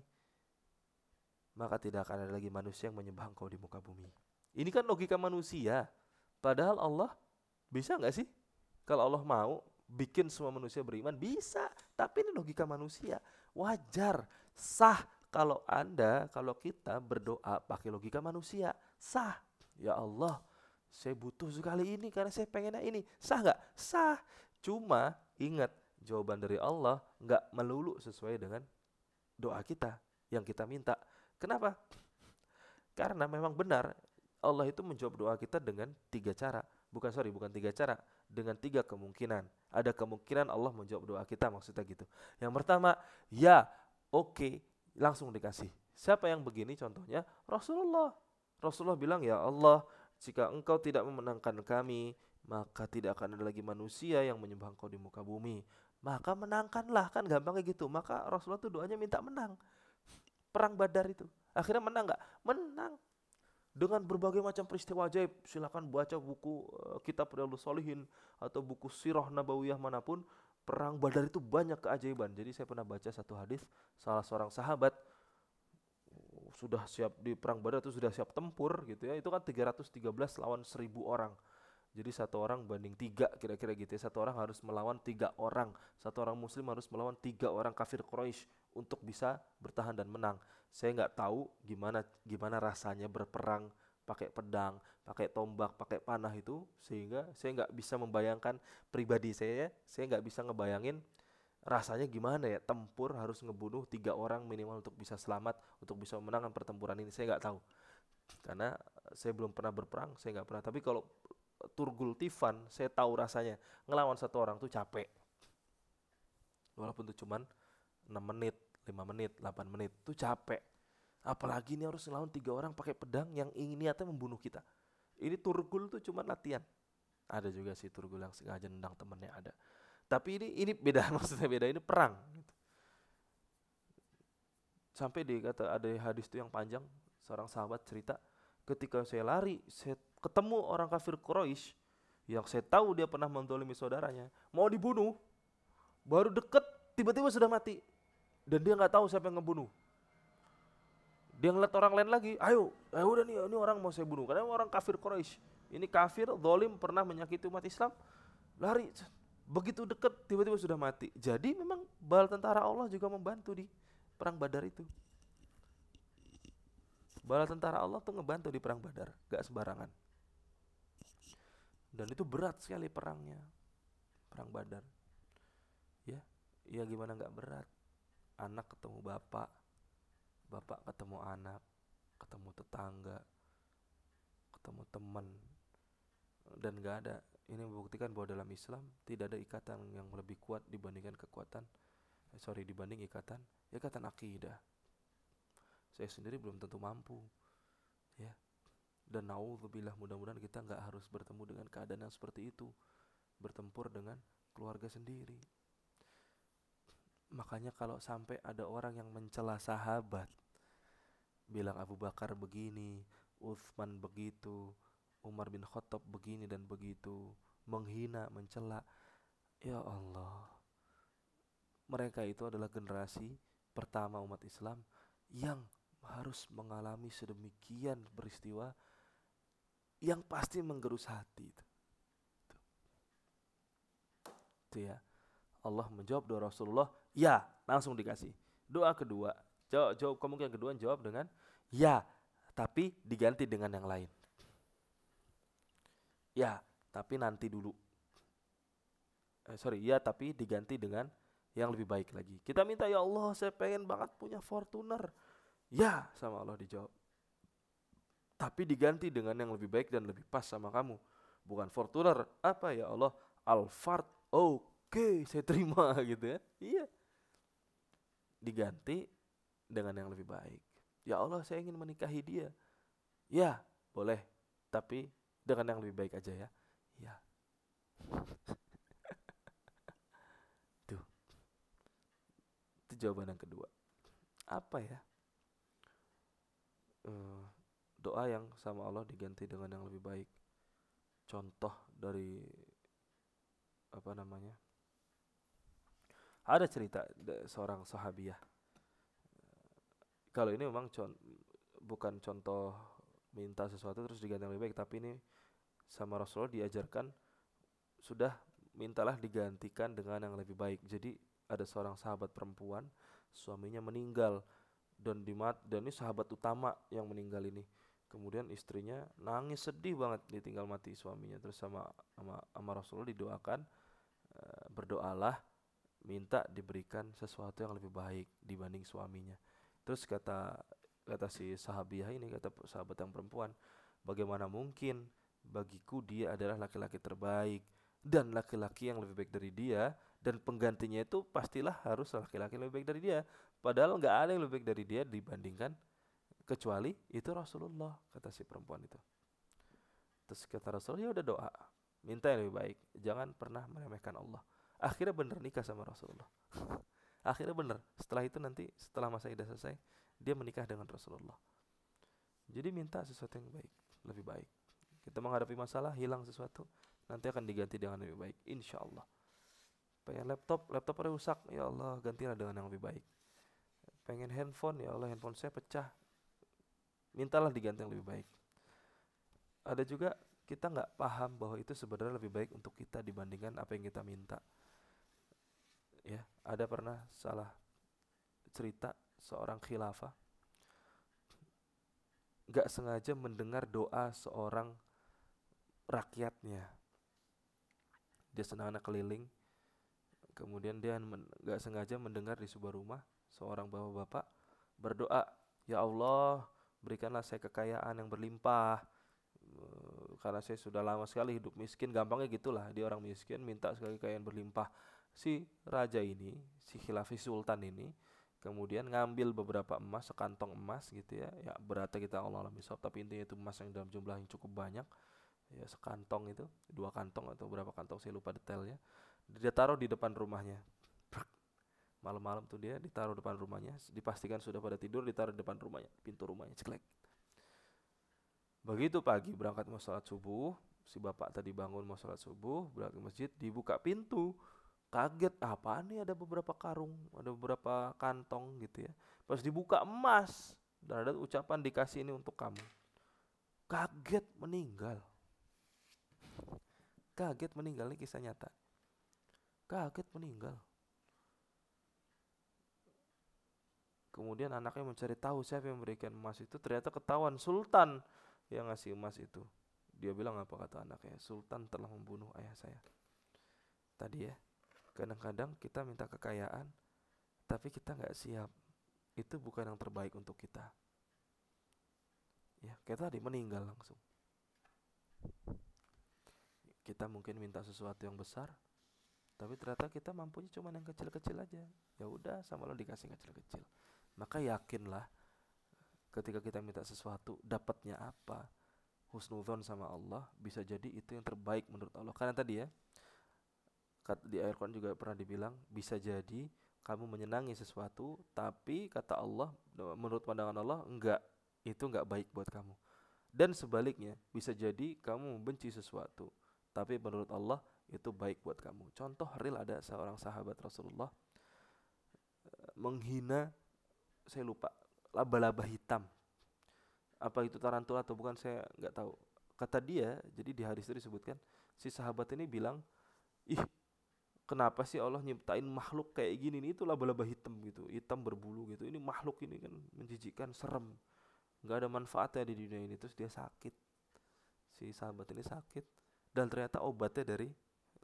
maka tidak akan ada lagi manusia yang menyembah engkau di muka bumi. Ini kan logika manusia. Padahal Allah bisa nggak sih? Kalau Allah mau bikin semua manusia beriman, bisa. Tapi ini logika manusia. Wajar, sah kalau Anda, kalau kita berdoa pakai logika manusia, sah. Ya Allah, saya butuh sekali ini karena saya pengennya ini. Sah nggak? Sah. Cuma ingat, jawaban dari Allah nggak melulu sesuai dengan doa kita yang kita minta. Kenapa? Karena memang benar Allah itu menjawab doa kita dengan tiga cara. Bukan sorry, bukan tiga cara, dengan tiga kemungkinan. Ada kemungkinan Allah menjawab doa kita maksudnya gitu. Yang pertama, ya, oke, okay, langsung dikasih. Siapa yang begini contohnya? Rasulullah. Rasulullah bilang, "Ya Allah, jika engkau tidak memenangkan kami, maka tidak akan ada lagi manusia yang menyembah engkau di muka bumi. Maka menangkanlah." Kan gampangnya gitu. Maka Rasulullah tuh doanya minta menang. Perang Badar itu. Akhirnya menang nggak? Menang. Dengan berbagai macam peristiwa ajaib. Silakan baca buku uh, kitab Riyadhus Solihin atau buku sirah nabawiyah mana pun perang Badar itu banyak keajaiban. Jadi saya pernah baca satu hadis salah seorang sahabat sudah siap di perang Badar itu sudah siap tempur gitu ya. Itu kan 313 lawan 1000 orang. Jadi satu orang banding tiga kira-kira gitu ya. Satu orang harus melawan tiga orang. Satu orang muslim harus melawan tiga orang kafir Quraisy untuk bisa bertahan dan menang. Saya nggak tahu gimana gimana rasanya berperang pakai pedang, pakai tombak, pakai panah itu sehingga saya nggak bisa membayangkan pribadi saya, saya nggak bisa ngebayangin rasanya gimana ya tempur harus ngebunuh tiga orang minimal untuk bisa selamat untuk bisa memenangkan pertempuran ini saya nggak tahu karena saya belum pernah berperang saya nggak pernah tapi kalau Turgul Tifan, saya tahu rasanya ngelawan satu orang tuh capek. Walaupun itu cuman 6 menit, 5 menit, 8 menit, tuh capek. Apalagi ini harus ngelawan tiga orang pakai pedang yang ingin niatnya membunuh kita. Ini Turgul tuh cuman latihan. Ada juga sih Turgul yang sengaja nendang temennya ada. Tapi ini ini beda (laughs) maksudnya beda ini perang. Gitu. Sampai di kata ada hadis itu yang panjang seorang sahabat cerita ketika saya lari saya ketemu orang kafir Quraisy yang saya tahu dia pernah mendolimi saudaranya mau dibunuh baru deket tiba-tiba sudah mati dan dia nggak tahu siapa yang ngebunuh. Dia ngeliat orang lain lagi ayo ayo udah nih ini orang mau saya bunuh. Karena orang kafir Quraisy. Ini kafir zalim pernah menyakiti umat Islam lari. Begitu deket tiba-tiba sudah mati. Jadi memang bal tentara Allah juga membantu di perang Badar itu. Bala tentara Allah tuh ngebantu di perang Badar gak sembarangan. Dan itu berat sekali perangnya perang Badar. Ya ya gimana nggak berat anak ketemu bapak bapak ketemu anak ketemu tetangga ketemu teman. Dan gak ada ini membuktikan bahwa dalam Islam tidak ada ikatan yang lebih kuat dibandingkan kekuatan eh, sorry dibanding ikatan ikatan akidah. Saya sendiri belum tentu mampu ya. Dan naudzubillah mudah-mudahan kita nggak harus bertemu dengan keadaan yang seperti itu bertempur dengan keluarga sendiri makanya kalau sampai ada orang yang mencela sahabat bilang Abu Bakar begini Uthman begitu Umar bin Khattab begini dan begitu menghina mencela ya Allah mereka itu adalah generasi pertama umat Islam yang harus mengalami sedemikian peristiwa yang pasti menggerus hati itu. Itu ya. Allah menjawab doa Rasulullah, ya, langsung dikasih. Doa kedua, jawab, jawab kemungkinan kedua jawab dengan ya, tapi diganti dengan yang lain. Ya, tapi nanti dulu. Eh, sorry, ya tapi diganti dengan yang lebih baik lagi. Kita minta ya Allah, saya pengen banget punya Fortuner. Ya, sama Allah dijawab tapi diganti dengan yang lebih baik dan lebih pas sama kamu. Bukan Fortuner, apa ya Allah? Alphard, oke, okay, saya terima (laughs) gitu ya. Iya. Diganti dengan yang lebih baik. Ya Allah, saya ingin menikahi dia. Ya, boleh. Tapi dengan yang lebih baik aja ya. Ya. (laughs) Tuh. Itu jawaban yang kedua. Apa ya? Uh, doa yang sama Allah diganti dengan yang lebih baik contoh dari apa namanya ada cerita seorang sahabiah kalau ini memang con bukan contoh minta sesuatu terus diganti lebih baik tapi ini sama Rasulullah diajarkan sudah mintalah digantikan dengan yang lebih baik. Jadi ada seorang sahabat perempuan suaminya meninggal. Dan di dan ini sahabat utama yang meninggal ini. Kemudian istrinya nangis sedih banget ditinggal mati suaminya. Terus sama sama, sama Rasulullah didoakan e, berdoalah minta diberikan sesuatu yang lebih baik dibanding suaminya. Terus kata kata si sahabiah ini kata sahabat yang perempuan bagaimana mungkin bagiku dia adalah laki-laki terbaik dan laki-laki yang lebih baik dari dia dan penggantinya itu pastilah harus laki-laki lebih baik dari dia. Padahal nggak ada yang lebih baik dari dia dibandingkan kecuali itu Rasulullah kata si perempuan itu. Terus kata Rasulullah ya udah doa minta yang lebih baik. Jangan pernah meremehkan Allah akhirnya bener nikah sama Rasulullah. (laughs) Akhirnya bener. Setelah itu nanti setelah masa idah selesai dia menikah dengan Rasulullah. Jadi minta sesuatu yang baik lebih baik. Kita menghadapi masalah hilang sesuatu nanti akan diganti dengan lebih baik insya Allah pengen laptop laptop rusak ya Allah gantilah dengan yang lebih baik. Pengen handphone ya Allah handphone saya pecah. Mintalah diganti yang lebih baik. Ada juga kita nggak paham bahwa itu sebenarnya lebih baik untuk kita dibandingkan apa yang kita minta. Ya, ada pernah salah cerita seorang khilafah? Nggak sengaja mendengar doa seorang rakyatnya. Dia senang keliling, kemudian dia nggak sengaja mendengar di sebuah rumah seorang bapak-bapak berdoa, ya Allah berikanlah saya kekayaan yang berlimpah karena saya sudah lama sekali hidup miskin. Gampangnya gitulah dia orang miskin minta sekali kekayaan berlimpah si raja ini si khilafi sultan ini kemudian ngambil beberapa emas sekantong emas gitu ya. Ya beratnya kita Allah alam tapi intinya itu emas yang dalam jumlah yang cukup banyak. Ya sekantong itu dua kantong atau berapa kantong saya lupa detailnya. Dia taruh di depan rumahnya. Malam-malam tuh dia ditaruh depan rumahnya. Dipastikan sudah pada tidur ditaruh di depan rumahnya pintu rumahnya ceklek begitu pagi berangkat mau sholat subuh si bapak tadi bangun mau sholat subuh berangkat ke masjid dibuka pintu kaget apa nih ada beberapa karung ada beberapa kantong gitu ya. Pas dibuka emas! Dan ada ucapan dikasih ini untuk kamu. Kaget meninggal. Kaget meninggal ini kisah nyata. Kaget meninggal. Kemudian anaknya mencari tahu siapa yang memberikan emas itu ternyata ketahuan sultan yang ngasih emas itu. Dia bilang apa kata anaknya? Sultan telah membunuh ayah saya. Tadi ya Kadang-kadang kita minta kekayaan, tapi kita nggak siap. Itu bukan yang terbaik untuk kita. Ya, kita tadi meninggal langsung. Kita mungkin minta sesuatu yang besar, tapi ternyata kita mampunya cuma yang kecil-kecil aja. Ya udah, sama lo dikasih kecil-kecil. Maka yakinlah ketika kita minta sesuatu dapatnya apa husnuzon sama Allah bisa jadi itu yang terbaik menurut Allah karena tadi ya di ayat Quran juga pernah dibilang bisa jadi kamu menyenangi sesuatu tapi kata Allah menurut pandangan Allah enggak. Itu enggak baik buat kamu. Dan sebaliknya bisa jadi kamu membenci sesuatu tapi menurut Allah itu baik buat kamu. Contoh real ada seorang sahabat Rasulullah eh, menghina saya lupa laba-laba hitam. Apa itu tarantula atau bukan saya nggak tahu. Kata dia jadi di hadis itu disebutkan si sahabat ini bilang ih kenapa sih Allah nyiptain makhluk kayak gini nih? Itu laba-laba hitam gitu hitam berbulu gitu. Ini makhluk ini kan menjijikan serem. Nggak ada manfaatnya di dunia ini. Terus dia sakit. Si sahabat ini sakit. Dan ternyata obatnya dari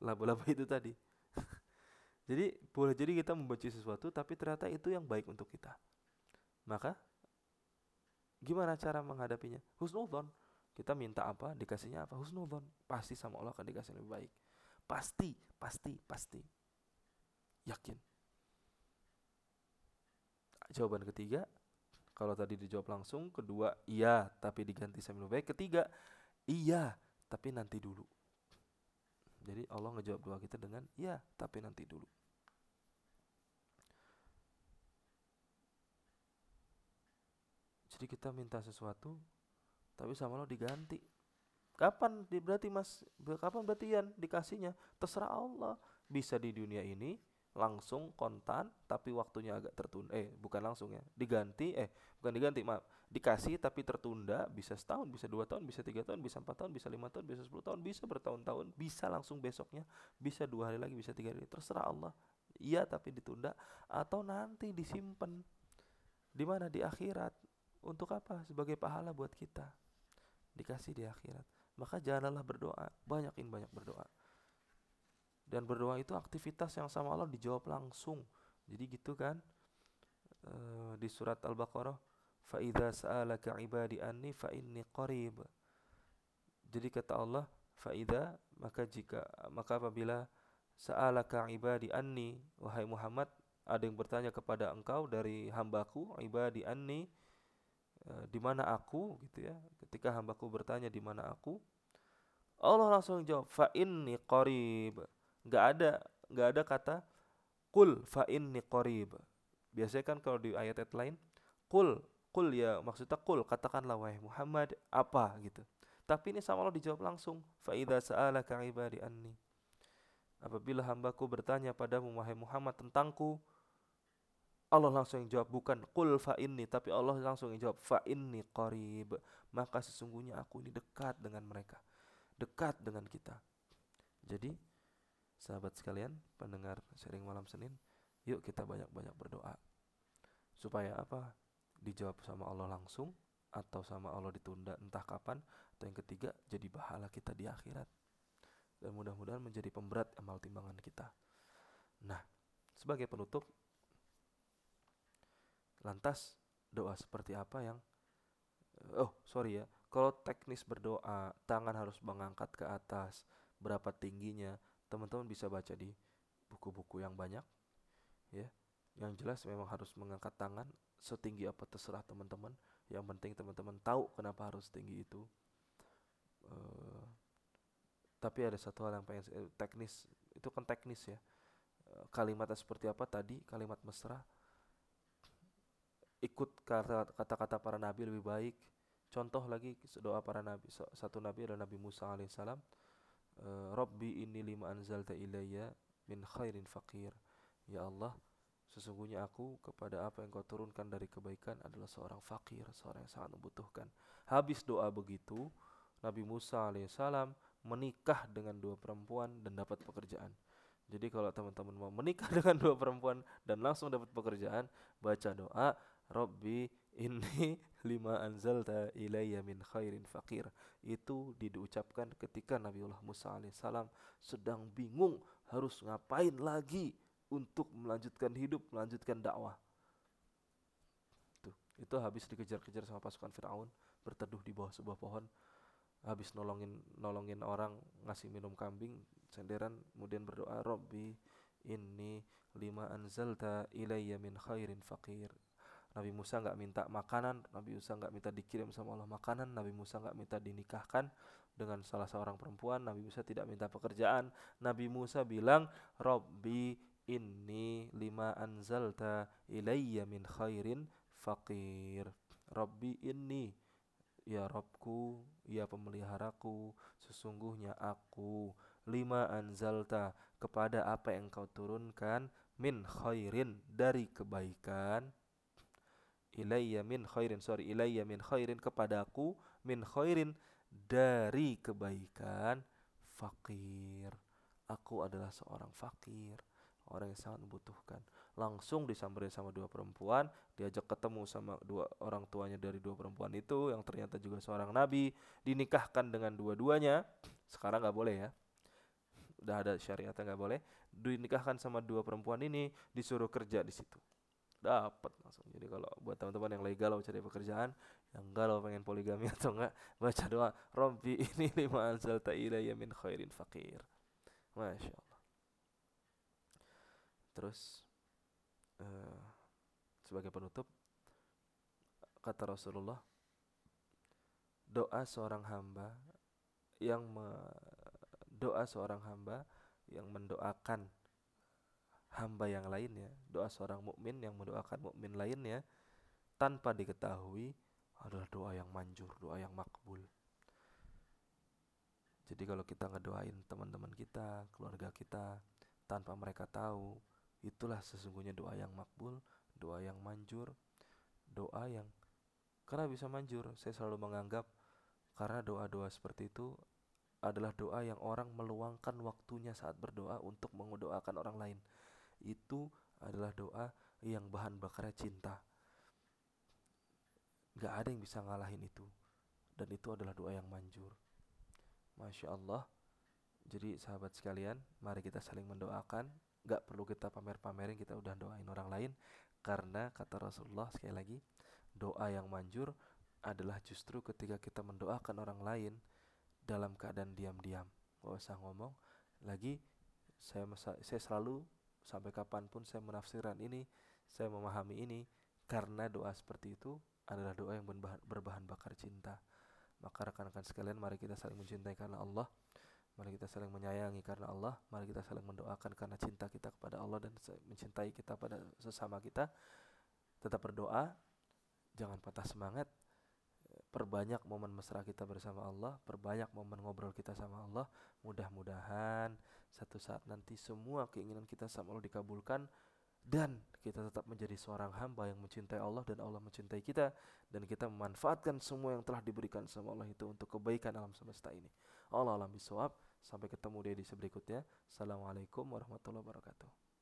laba-laba itu tadi. (laughs) Jadi boleh jadi kita membenci sesuatu tapi ternyata itu yang baik untuk kita. Maka gimana cara menghadapinya? Husnudon kita minta apa dikasihnya apa? Husnudon pasti sama Allah akan dikasih lebih baik Pasti, pasti, pasti. Yakin. Jawaban ketiga, kalau tadi dijawab langsung, kedua iya tapi diganti sambil baik, ketiga iya tapi nanti dulu. Jadi Allah ngejawab doa kita dengan iya tapi nanti dulu. Jadi kita minta sesuatu tapi sama Allah diganti Kapan berarti Mas? Kapan berarti Yan dikasihnya? Terserah Allah. Bisa di dunia ini langsung kontan tapi waktunya agak tertunda. Eh bukan langsung ya. Diganti eh bukan diganti maaf. Dikasih tapi tertunda bisa setahun bisa dua tahun bisa tiga tahun bisa empat tahun bisa lima tahun bisa sepuluh tahun bisa bertahun-tahun bisa langsung besoknya bisa dua hari lagi bisa tiga hari terserah Allah. Iya tapi ditunda atau nanti disimpan. Di mana? Di akhirat. Untuk apa? Sebagai pahala buat kita. Dikasih di akhirat maka janganlah berdoa, banyakin banyak berdoa. Dan berdoa itu aktivitas yang sama Allah dijawab langsung. Jadi gitu kan? E, di surat Al-Baqarah, fa idza sa'alaka ibadi anni fa inni qarib. Jadi kata Allah, fa maka jika maka apabila sa'alaka ibadi anni wahai Muhammad ada yang bertanya kepada engkau dari hambaku ibadi anni Eh, di mana aku gitu ya. Ketika hambaku bertanya di mana aku? Allah langsung jawab fa inni qarib. Nggak ada nggak ada kata kul fa inni qarib. Biasanya kan kalau di ayat-ayat lain kul kul ya maksudnya kul katakanlah wahai Muhammad apa? Gitu. Tapi ini sama Allah dijawab langsung fa idza sa'alaka ibadi anni. Apabila hambaku bertanya padamu wahai Muhammad tentangku Allah langsung yang jawab bukan kul fa inni tapi Allah langsung yang jawab fa inni qarib. Maka sesungguhnya aku ini dekat dengan mereka dekat dengan kita. Jadi sahabat sekalian pendengar sharing malam Senin yuk kita banyak-banyak berdoa. Supaya apa? Dijawab sama Allah langsung atau sama Allah ditunda entah kapan atau yang ketiga jadi pahala kita di akhirat. Dan mudah-mudahan menjadi pemberat amal timbangan kita. Nah sebagai penutup Lantas doa seperti apa yang oh sorry ya. Kalau teknis berdoa tangan harus mengangkat ke atas berapa tingginya teman-teman bisa baca di buku-buku yang banyak ya. Yang jelas memang harus mengangkat tangan setinggi apa terserah teman-teman. Yang penting teman-teman tahu kenapa harus tinggi itu. Uh, tapi ada satu hal yang pengen eh, teknis itu kan teknis ya. Uh, kalimatnya seperti apa tadi? Kalimat mesra ikut kata-kata para nabi lebih baik. Contoh lagi doa para nabi satu nabi adalah Nabi Musa alaihissalam. Uh, Rabbi ini lima anzalta ilayya min khairin fakir ya Allah sesungguhnya aku kepada apa yang kau turunkan dari kebaikan adalah seorang fakir seorang yang sangat membutuhkan. Habis doa begitu Nabi Musa alaihissalam menikah dengan dua perempuan dan dapat pekerjaan. Jadi kalau teman-teman mau menikah (laughs) dengan dua perempuan dan langsung dapat pekerjaan baca doa Robbi ini (laughs) lima anzalta ilayya min khairin fakir itu diucapkan ketika Nabiullah Musa alaihissalam sedang bingung harus ngapain lagi untuk melanjutkan hidup, melanjutkan dakwah. Tuh, itu habis dikejar-kejar sama pasukan Firaun, berteduh di bawah sebuah pohon, habis nolongin nolongin orang ngasih minum kambing, senderan kemudian berdoa, Robbi ini lima anzalta ilayya min khairin fakir Nabi Musa nggak minta makanan, Nabi Musa nggak minta dikirim sama Allah makanan, Nabi Musa nggak minta dinikahkan dengan salah seorang perempuan, Nabi Musa tidak minta pekerjaan. Nabi Musa bilang, Robbi inni lima anzalta ilayya min khairin fakir. Robbi inni, ya Robku, ya pemeliharaku, sesungguhnya aku lima anzalta kepada apa yang kau turunkan min khairin dari kebaikan ilayya min khairin sorry ilayya min khairin kepadaku min khairin dari kebaikan fakir. Aku adalah seorang fakir orang yang sangat membutuhkan. Langsung disamperin sama dua perempuan diajak ketemu sama dua orang tuanya dari dua perempuan itu yang ternyata juga seorang nabi dinikahkan dengan dua-duanya. Sekarang nggak boleh ya. Udah ada syariatnya nggak boleh. Dinikahkan sama dua perempuan ini disuruh kerja di situ dapat langsung. Jadi kalau buat teman-teman yang lagi galau cari pekerjaan yang galau pengen poligami (laughs) atau enggak baca doa Robbi ini lima anzal ilayya min khairin fakir Masya Allah terus uh, sebagai penutup kata Rasulullah doa seorang hamba yang doa seorang hamba yang mendoakan hamba yang lainnya, doa seorang mukmin yang mendoakan mukmin lainnya tanpa diketahui adalah doa yang manjur, doa yang makbul. Jadi kalau kita ngedoain teman-teman kita, keluarga kita tanpa mereka tahu, itulah sesungguhnya doa yang makbul, doa yang manjur, doa yang karena bisa manjur. Saya selalu menganggap karena doa-doa seperti itu adalah doa yang orang meluangkan waktunya saat berdoa untuk mendoakan orang lain itu adalah doa yang bahan bakarnya cinta. Gak ada yang bisa ngalahin itu. Dan itu adalah doa yang manjur. Masya Allah. Jadi sahabat sekalian, mari kita saling mendoakan. Gak perlu kita pamer-pamerin, kita udah doain orang lain. Karena kata Rasulullah sekali lagi, doa yang manjur adalah justru ketika kita mendoakan orang lain dalam keadaan diam-diam. Gak usah ngomong. Lagi, saya, saya selalu sampai kapan pun saya menafsirkan ini, saya memahami ini karena doa seperti itu adalah doa yang berbahan, berbahan bakar cinta. Maka rekan-rekan sekalian, mari kita saling mencintai karena Allah. Mari kita saling menyayangi karena Allah. Mari kita saling mendoakan karena cinta kita kepada Allah dan mencintai kita pada sesama kita. Tetap berdoa, jangan patah semangat. Perbanyak momen mesra kita bersama Allah, perbanyak momen ngobrol kita sama Allah. Mudah-mudahan satu saat nanti semua keinginan kita sama Allah dikabulkan dan kita tetap menjadi seorang hamba yang mencintai Allah dan Allah mencintai kita dan kita memanfaatkan semua yang telah diberikan sama Allah itu untuk kebaikan alam semesta ini. Allah alam bisawab. Sampai ketemu di edisi berikutnya. Assalamualaikum warahmatullahi wabarakatuh.